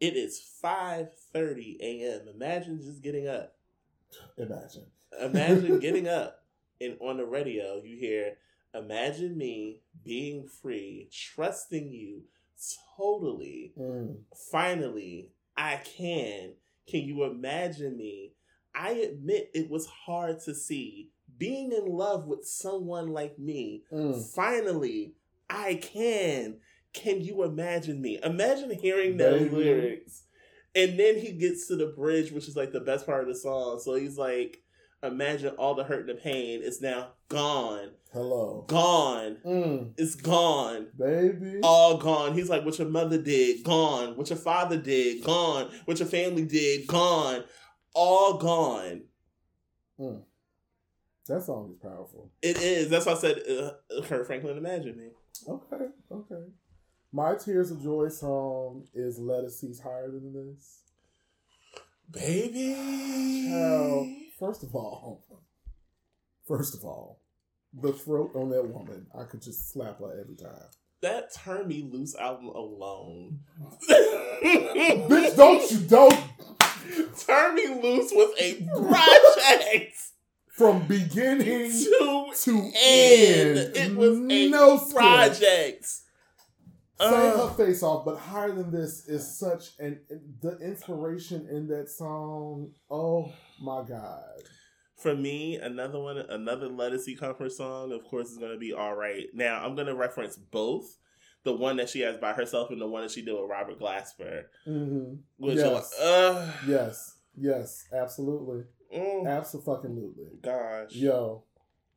it is five thirty a.m. Imagine just getting up. Imagine. Imagine getting up and on the radio you hear imagine me being free, trusting you totally. Mm. Finally, I can. Can you imagine me? I admit it was hard to see being in love with someone like me. Mm. Finally, I can. Can you imagine me? Imagine hearing those Baby. lyrics. And then he gets to the bridge, which is like the best part of the song. So he's like, Imagine all the hurt and the pain is now gone. Hello. Gone. Mm. It's gone. Baby. All gone. He's like, what your mother did, gone. What your father did, gone. What your family did, gone. All gone. Mm. That song is powerful. It is. That's why I said, uh, Kirk Franklin, imagine me. Okay, okay. My Tears of Joy song is Ledisi's Higher Than This. Baby. Child, first of all, first of all, the throat on that woman, I could just slap her every time. That Turn Me Loose album alone. Bitch, don't you don't Turn Me Loose was a project from beginning to to end. end. It was no skips. project. Say Uh, her face off, but higher than this is such an the inspiration in that song. Oh my god! For me, another one, another Legacy Comfort song, of course, is going to be All Right. Now, I'm going to reference both. The one that she has by herself and the one that she did with Robert Glasper. hmm Which Yes. like, uh, Yes, yes, absolutely, mm, absolutely. gosh. Yo,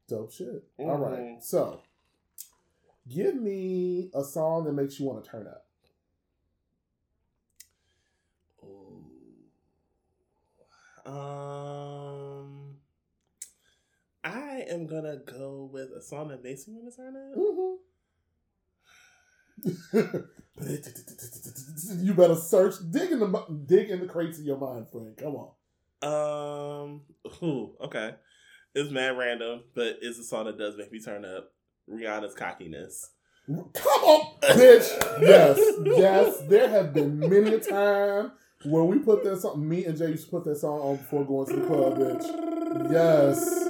dope shit. All right, Mhm. so give me a song that makes you want to turn up. Um, I am gonna go with a song that makes me want to turn up. Mm-hmm. you better search, dig in the dig in the crates of your mind, friend. Come on. Um, ooh, okay, it's mad random, but it's a song that does make me turn up. Rihanna's cockiness. Come on, bitch. Yes, yes. There have been many a time where we put that song. Me and Jay used to put that song on before going to the club, bitch. Yes.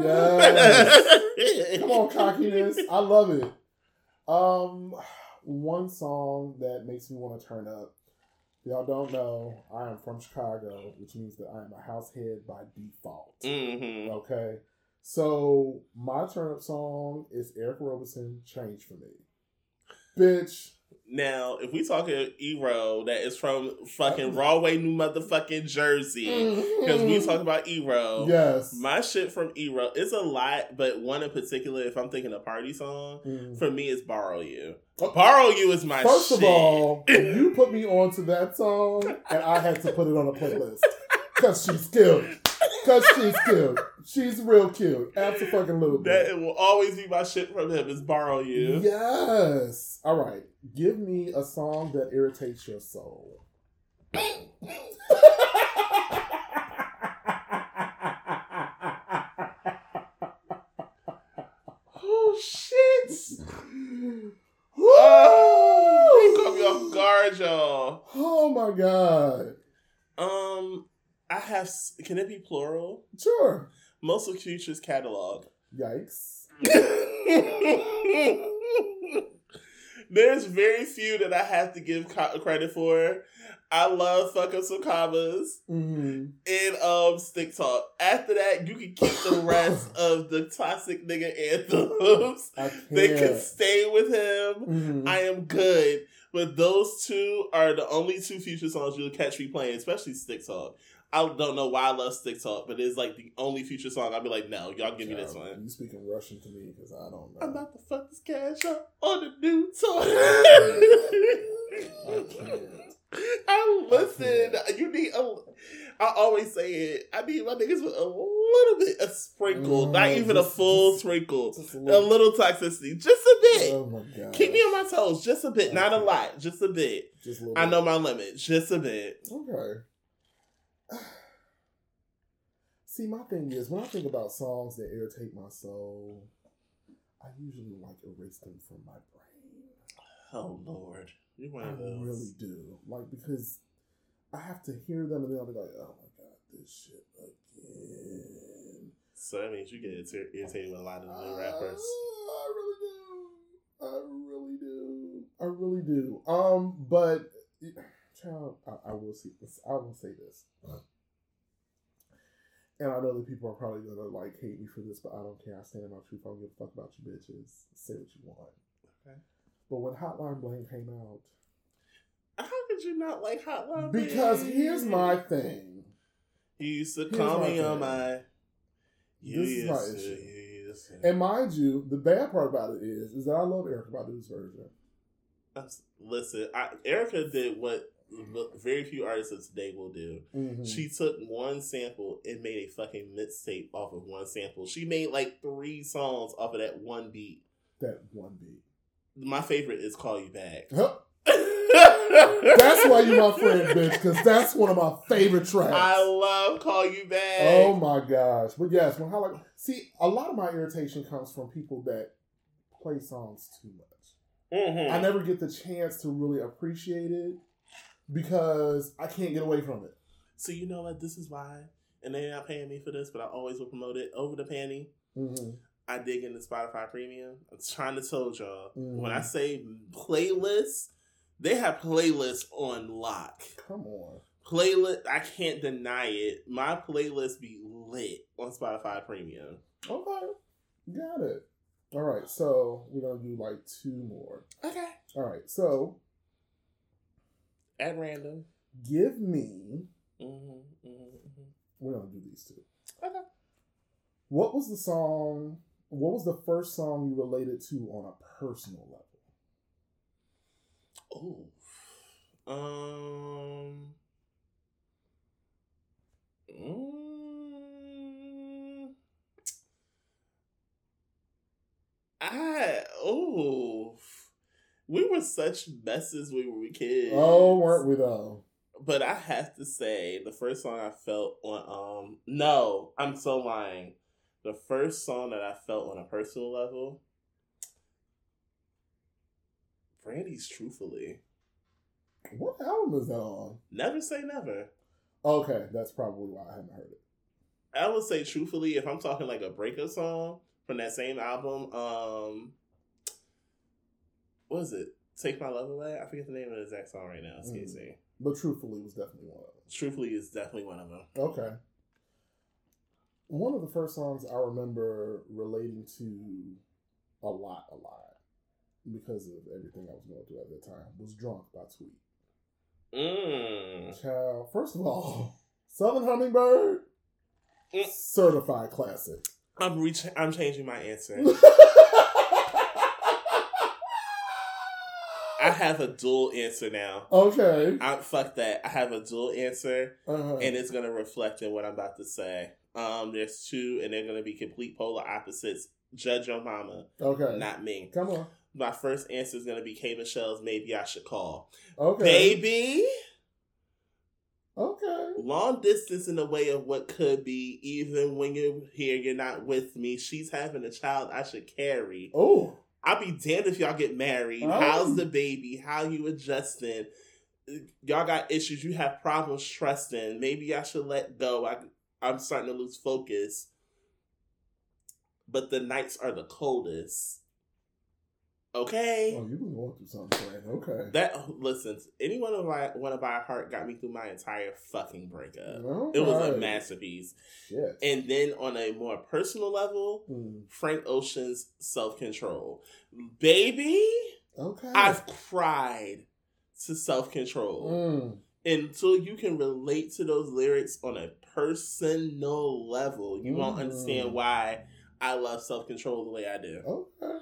Yes. Come on, cockiness. I love it. Um, one song that makes me want to turn up. Y'all don't know, I am from Chicago, which means that I am a house head by default. hmm Okay. So my turn up song is Eric Roberson, Change for Me. Bitch. Now, if we talk talking Erro, that is from fucking Rahway, New Motherfucking Jersey, because we talk about Erro. Yes. My shit from Erro, is a lot, but one in particular, if I'm thinking a party song, Mm. for me is Borrow You. Oh. Borrow You is my First shit. of all, you put me onto that song and I had to put it on a playlist. Cause she's cute. Cause she's cute. She's real cute. Absolutely. that it will always be my shit from him is Borrow You. Yes. All right. Give me a song that irritates your soul. Oh, shit. Oh, caught me off guard, y'all. Oh my god. Um, I have. Can it be plural? Sure. Most of Future's catalog. Yikes. There's very few that I have to give co- credit for. I love fuck up some commas hmm and um stick talk. After that, you can keep the rest of the toxic nigga anthems. They can stay with him. Mhm. I am good. But those two are the only two future songs you'll catch me playing, especially Stick Talk. I don't know why I love Stick Talk, but it's like the only future song I'll be like, no, y'all give me this one. You speaking Russian to me because I don't know. I'm about to fuck this cash up on the new toy. I. Listen. I You need a. I always say it. I need my niggas with a little bit, a sprinkle, Mm, not even a full just- sprinkle, Just a a little. little toxicity, just a bit. Oh my god. Keep me on my toes, just a bit, not a lot, just a bit. Just a little I bit. know my limit, just a bit. Okay. See, my thing is when I think about songs that irritate my soul, I usually like erase them from my brain. Oh Lord, you're one I of those. really do. Like because I have to hear them and then I'll be like, oh my god, this shit again. So that means you get irri- irritated with a lot of new rappers. I really do. I really do. I really do. Um, but child, I, I will see this. I will say this. And I know that people are probably gonna like hate me for this, but I don't care. I stand in my truth. I don't give a fuck about you bitches. Say what you want. Okay. But when Hotline Bling came out, How could you not like Hotline? Bling? Because Bling? here's my thing. You used to Here's call me on my. You This is my to, issue. you used to. And mind you, the bad part about it is, is that I love Erykah Badu's version. Listen, I, Erykah did what very few artists of today will do. Mhm. She took one sample and made a fucking mixtape off of one sample. She made like three songs off of that one beat. that one beat. My favorite is "Call You Back." Huh. That's why you're my friend, bitch, because that's one of my favorite tracks. I love "Call You Back." oh my gosh. But yes, when see, a lot of my irritation comes from people that play songs too much. Mhm. I never get the chance to really appreciate it because I can't get away from it. So you know what? This is why, and they're not paying me for this, but I always will promote it over the panty. hmm I dig into Spotify Premium. I'm trying to tell y'all Mhm. when I say playlists, they have playlists on lock. Come on. Playlist, I can't deny it. My playlist be lit on Spotify Premium. Okay. Got it. All right. So we're going to do like two more. Okay. All right. So At random. give me, Mm-hmm, mm-hmm. we're going to do these two. Okay. What was the song? What was the first song you related to on a personal level? Oh. Um. Mm, I oh. We were such messes when we were kids. Oh, weren't we though? But I have to say, the first song I felt on um no, I'm so lying. The first song that I felt on a personal level, Brandy's truthfully. What album is that on? Never say never. Okay, that's probably why I haven't heard it. I would say truthfully, if I'm talking like a breakup song from that same album, um what is it? Take My Love Away? I forget the name of the exact song right now. Excuse Mm. me. But truthfully, was definitely one of them. Truthfully is definitely one of them. Okay. One of the first songs I remember relating to a lot, a lot, because of everything I was going through at the time, was Drunk by Tweet. Mm. Child, first of all, Southern Hummingbird, Mm. certified classic. I'm reach I'm changing my answer. I have a dual answer now. okay. I fuck that. I have a dual answer, Uh-huh. and it's gonna reflect in what I'm about to say. Um, there's two, and they're gonna be complete polar opposites. Judge your mama, okay. not me. Come on. My first answer is gonna be K Michelle's "Maybe I Should Call." Okay. Baby, Okay. long distance in the way of what could be. Even when you're here, you're not with me. She's having a child I should carry. Oh. I'll be damned if y'all get married. Oh. How's the baby? How you adjusting? y'all got issues. You have problems trusting. Maybe I should let go. I I'm starting to lose focus. But the nights are the coldest. Okay. Oh, you've been going through something. Okay. That listen, anyone of my one of my heart got me through my entire fucking breakup. It was a masterpiece. Shit. And then on a more personal level, Hmm. Frank Ocean's self control. Baby, Okay. I've cried to self control. Mm. Until you can relate to those lyrics on a personal level, you won't Mhm. understand why I love self control the way I do. Okay.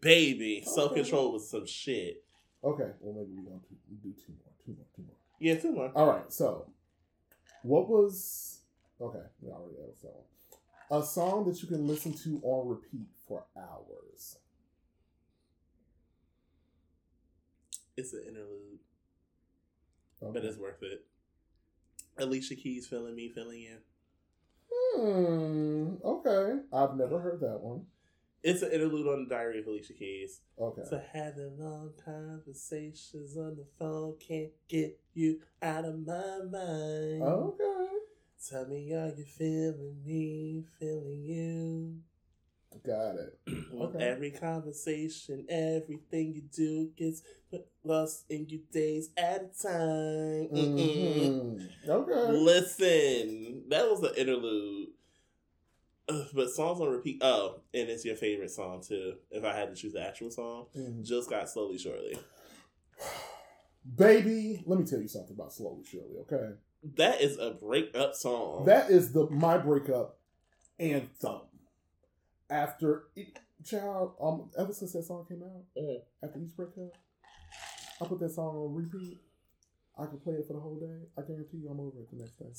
Baby, Okay. self control was some shit. Okay. Well, maybe going to do two more. Two more. Two more. Yeah, two more. All right. So, what was okay? We already asked that one. A song that you can listen to on repeat for hours. It's an interlude, Okay. but it's worth it. Alicia Keys, feeling me, feeling you. Hmm. Okay. I've never heard that one. It's an interlude on the Diary of Alicia Keys. Okay. So having long conversations on the phone can't get you out of my mind. Okay. Tell me, are you feeling me, feeling you? Got it. With Okay. every conversation, everything you do gets lost in you days at a time. Mm-mm. hmm Okay. Listen, that was an interlude. Ugh, but songs on repeat. Oh, and it's your favorite song too. If I had to choose the actual song, Mhm. just got Slowly Surely. Baby, let me tell you something about Slowly Surely, okay? That is a breakup song. That is the my breakup anthem. After it, child, um, ever since that song came out, Mhm. after each breakup, I put that song on repeat. I can play it for the whole day. I guarantee you, I'm over it the next day.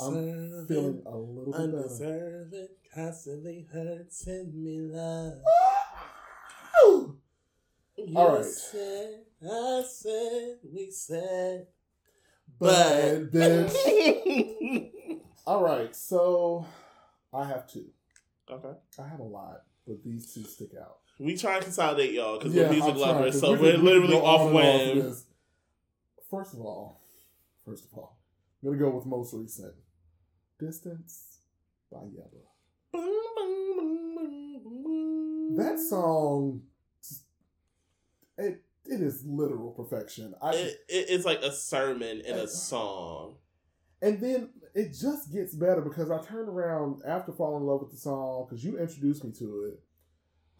I'm feeling a little bit better. undeserving, constantly hurting me, love. You All right. said, I said, we said, But but. All right, so I have two. okay. I have a lot, but these two stick out. We try to consolidate y'all because Yeah, we're music trying, so we we are we could literally off and on for whim. this. First of all, first of all, I'm gonna go with most recent. Distance by Yebba. That song, it it is literal perfection. I It, it, it's like a sermon in a song. and then it just gets better because I turned around after falling in love with the song because you introduced me to it.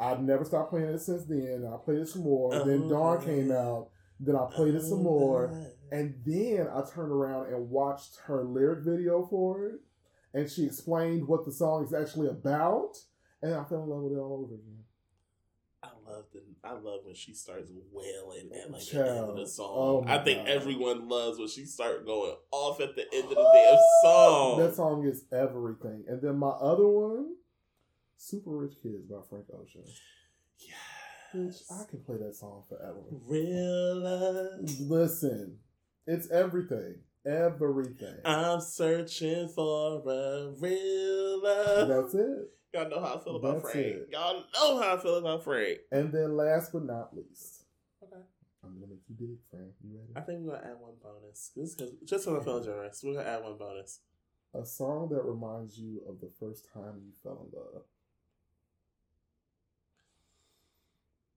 I've never stopped playing it since then. I played it some more. then Oh, Dawn yeah. came out. Then I played it some oh, more. And then I turned around and watched her lyric video for it. And she explained what the song is actually about. And I fell in love with it all over again. I love the I love when she starts wailing at like the end of the song. Oh I think God. everyone loves when she start going off at the end of the damn song. That song is everything. And then my other one, Super Rich Kids by Frank Ocean. Bitch. I can play that song forever. Real love. Listen, it's everything. Everything. I'm searching for a real love. That's it. Y'all know how I feel about That's Frank. it. Y'all know how I feel about Frank. And then last but not least, Okay. I'm gonna make you dig, Frank. You ready? I think we're gonna add one bonus. Is 'cause- just because I'm feeling generous, we're gonna add one bonus. A song that reminds you of the first time you fell in love.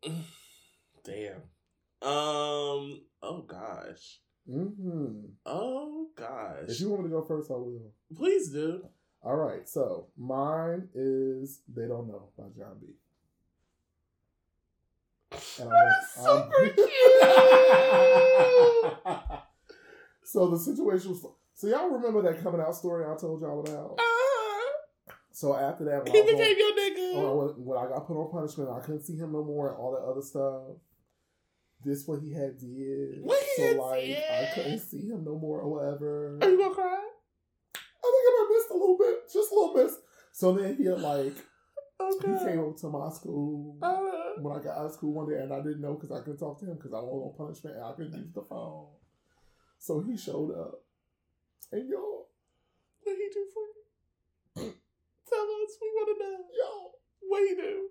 Damn. Um. Oh gosh. Mm-hmm. Oh gosh. If you want me to go first, I will. Please do. All right, so mine is "They Don't Know" by Jon B. And That's super cute! so the situation was. So y'all remember that coming out story I told y'all about? So after that, when he on- your nigga. when, when I got put on punishment, I couldn't see him no more and all that other stuff. This what he had did. What he so had like did? I couldn't see him no more or whatever. Are you gonna cry? I think I might missed a little bit, just a little bit. So then he had like he came over to my school Uh, when I got out of school one day, and I didn't know because I couldn't talk to him because I was on punishment and I couldn't use the phone. So he showed up, and yo, what he do for you? Us. We want to know. yo, What he do?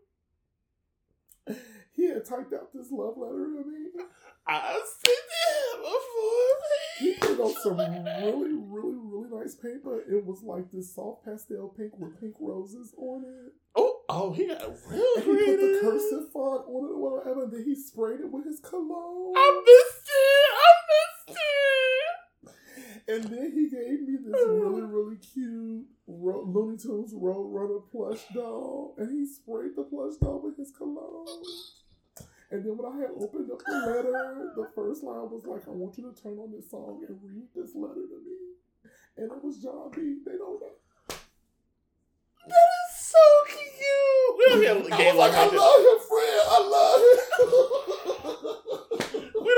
he had typed out this love letter to me. I seen him a before. He put on some really, really, really nice paper. It was like this soft pastel pink with pink roses on it. Oh, oh, he got real he put the cursive font on it or whatever, and then he sprayed it with his cologne. I missed it. I missed it. And then he gave me this really, really cute Ro- Looney Tunes Roadrunner plush doll, and he sprayed the plush doll with his cologne. And then when I had opened up the letter, the first line was like, "I want you to turn on this song and read this letter to me." And it was Jon B. They don't know. That is so cute. We don't hear I gay was like, I like love him, Fred. I love him.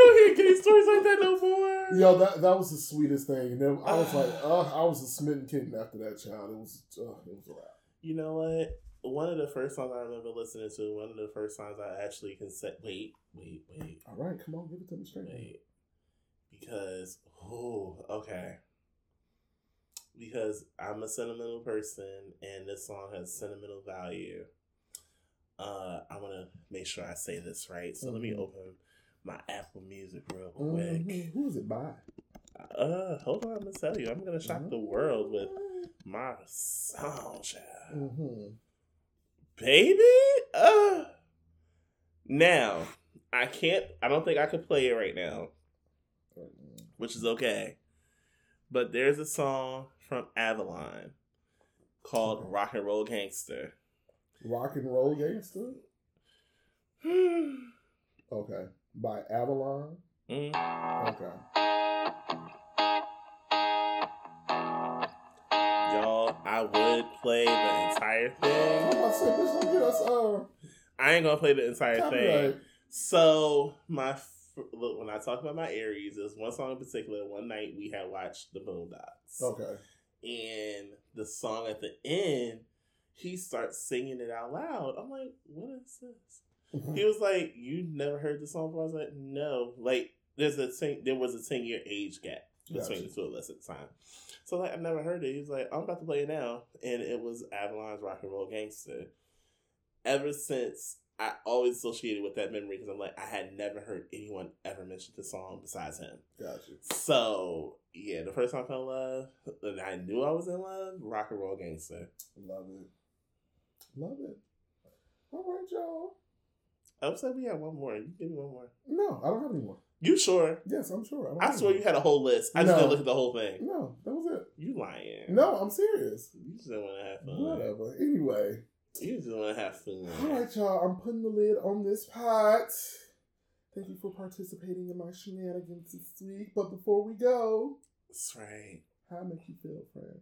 We don't hear gay stories like that no more. Yo, that that was the sweetest thing. And then I was like, uh, I was a smitten kitten after that child. It was, uh, it was a wrap. You know what? One of the first songs I remember listening to, one of the first songs I actually can say, wait, wait, wait, All right, come on, give it to me straight. wait. Because, oh, okay. Because I'm a sentimental person and this song has sentimental value. Uh, I want to make sure I say this right. So let me Mhm. open my Apple Music real quick. Mhm. Who is it by? Uh, hold on, I'm gonna tell you. I'm gonna shock the world with my song. Mm-hmm. baby. Uh, now I can't. I don't think I could play it right now, which is okay. But there's a song from Avalon called "Rock and Roll Gangster." Rock and Roll Gangster. Okay, by Avalon. Hmm. Okay. Y'all, I would play the entire I'm thing. about to say, bitch, don't get us uh, I ain't gonna play the entire thing. So my look when I talk about my Aries, there's one song in particular. One night we had watched the Boondocks. Okay. and the song at the end, he starts singing it out loud. I'm like, what is this? Mm-hmm. He was like, you never heard the song before? I was like, no. Like, there's a ten, there was a ten year age gap between Gotcha. the two of us at the time. So like, I've never heard it. He was like, I'm about to play it now, and it was Avalon's Rock and Roll Gangster. Ever since. I always associated with that memory because I'm like I had never heard anyone ever mention the song besides him. Gotcha. So yeah, the first time I fell in love, and I knew I was in love. Rock and roll gangster. Love it. Love it. All right, y'all. I'm saying we have one more. You give me one more. No, I don't have any more. You sure? Yes, I'm sure. don't I swear you had a whole list. I just No. didn't look at the whole thing. No, that was it. You lying? No, I'm serious. You just want to have fun. Whatever. Anyway. You just want to have fun. All right, y'all. I'm putting the lid on this pot. Thank you for participating in my shenanigans this week. But before we go, That's right. how make you feel, friend?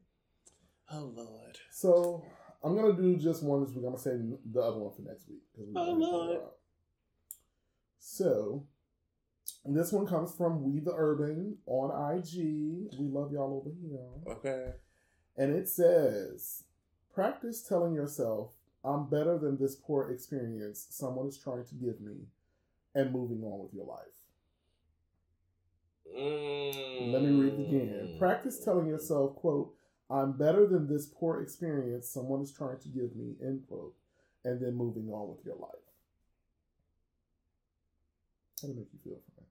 Oh Lord. So I'm gonna do just one this week. I'm gonna say the other one for next week. Oh, Lord. So this one comes from We the Urban on IG. We love y'all over here. Okay. And it says, practice telling yourself, I'm better than this poor experience someone is trying to give me, and moving on with your life. Mm. Let me read again. Practice telling yourself, quote, I'm better than this poor experience someone is trying to give me, end quote, and then moving on with your life. It make you feel, Frank?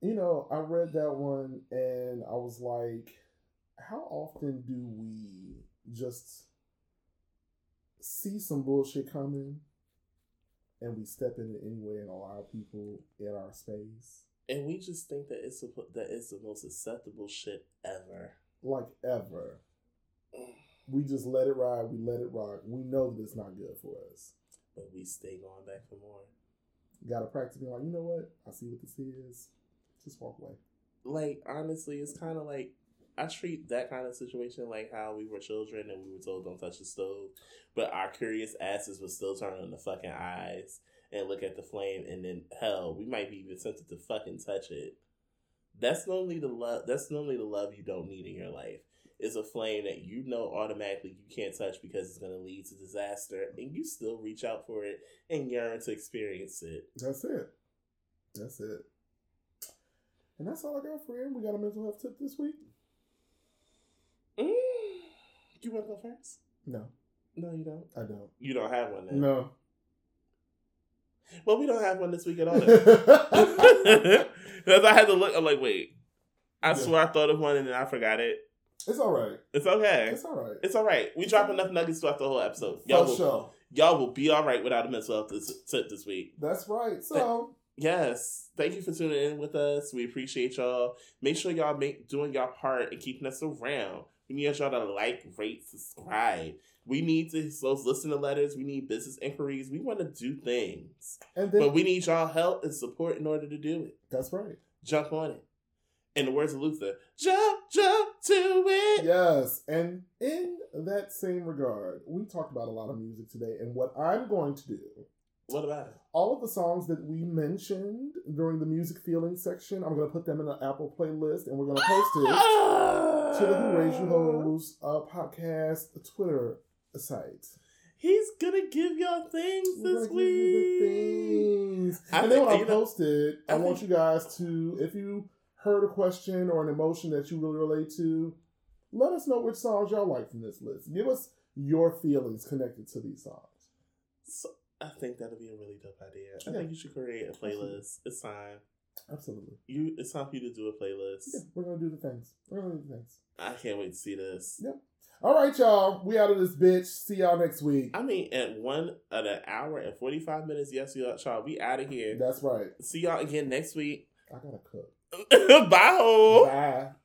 You know, I read that one and I was like, how often do we just see some bullshit coming and we step in it anyway and allow people in our space? And we just think that it's suppo- that it's the most acceptable shit ever. Like ever. We just let it ride, we let it rock. We know that it's not good for us. But we stay going back for more. Gotta practice being like, you know what? I see what this is. Just walk away. like honestly, it's kind of like I treat that kind of situation like how we were children and we were told don't touch the stove, but our curious asses would still turn on the fucking eyes and look at the flame, and then hell, we might be even tempted to fucking touch it. That's normally the love. That's normally the love you don't need in your life. It's a flame that you know automatically you can't touch because it's going to lead to disaster, and you still reach out for it and yearn to experience it. That's it. That's it. And that's all I got for you. We got a mental health tip this week? Mm. You want to go first? No, No, you don't. I don't. You don't have one then. No. Well, we don't have one this week at all. Because I had to look. I'm like, wait. I Yeah. swear I thought of one and then I forgot it. It's all right. It's okay. It's all right. It's all right. We drop enough nuggets throughout the whole episode. Y'all For will, sure. y'all will be all right without a mental health this, tip this week. That's right. So Yes. Thank you for tuning in with us. We appreciate y'all. Make sure y'all make doing y'all part and keeping us around. We need y'all to like, rate, subscribe. We need to those listener letters. We need business inquiries. We want to do things. and then But we need y'all help and support in order to do it. that's right. Jump on it. In the words of Luther, jump, jump to it. Yes, and in that same regard, we talked about a lot of music today, and what I'm going to do, What about it? all of the songs that we mentioned during the music feeling section, I'm going to put them in an Apple playlist, and we're going to post it to the Who Raised You Hoes uh, podcast Twitter site. He's gonna give y'all things We're this gonna give you week. the things. I and then when I post it, I, I want think- you guys to, if you heard a question or an emotion that you really relate to, let us know which songs y'all like from this list. Give us your feelings connected to these songs. So, I think that'll be a really dope idea. I Yeah. think you should create a playlist. It's time. Absolutely. You, it's time for you to do a playlist. Yeah, we're gonna do the things. We're gonna do the things. I can't wait to see this. Yeah. All right, y'all. We out of this bitch. See y'all next week. I mean, at one at an hour and forty five minutes. Yes, y'all. We out of here. That's right. See y'all again next week. I gotta cook. Bye. Bye.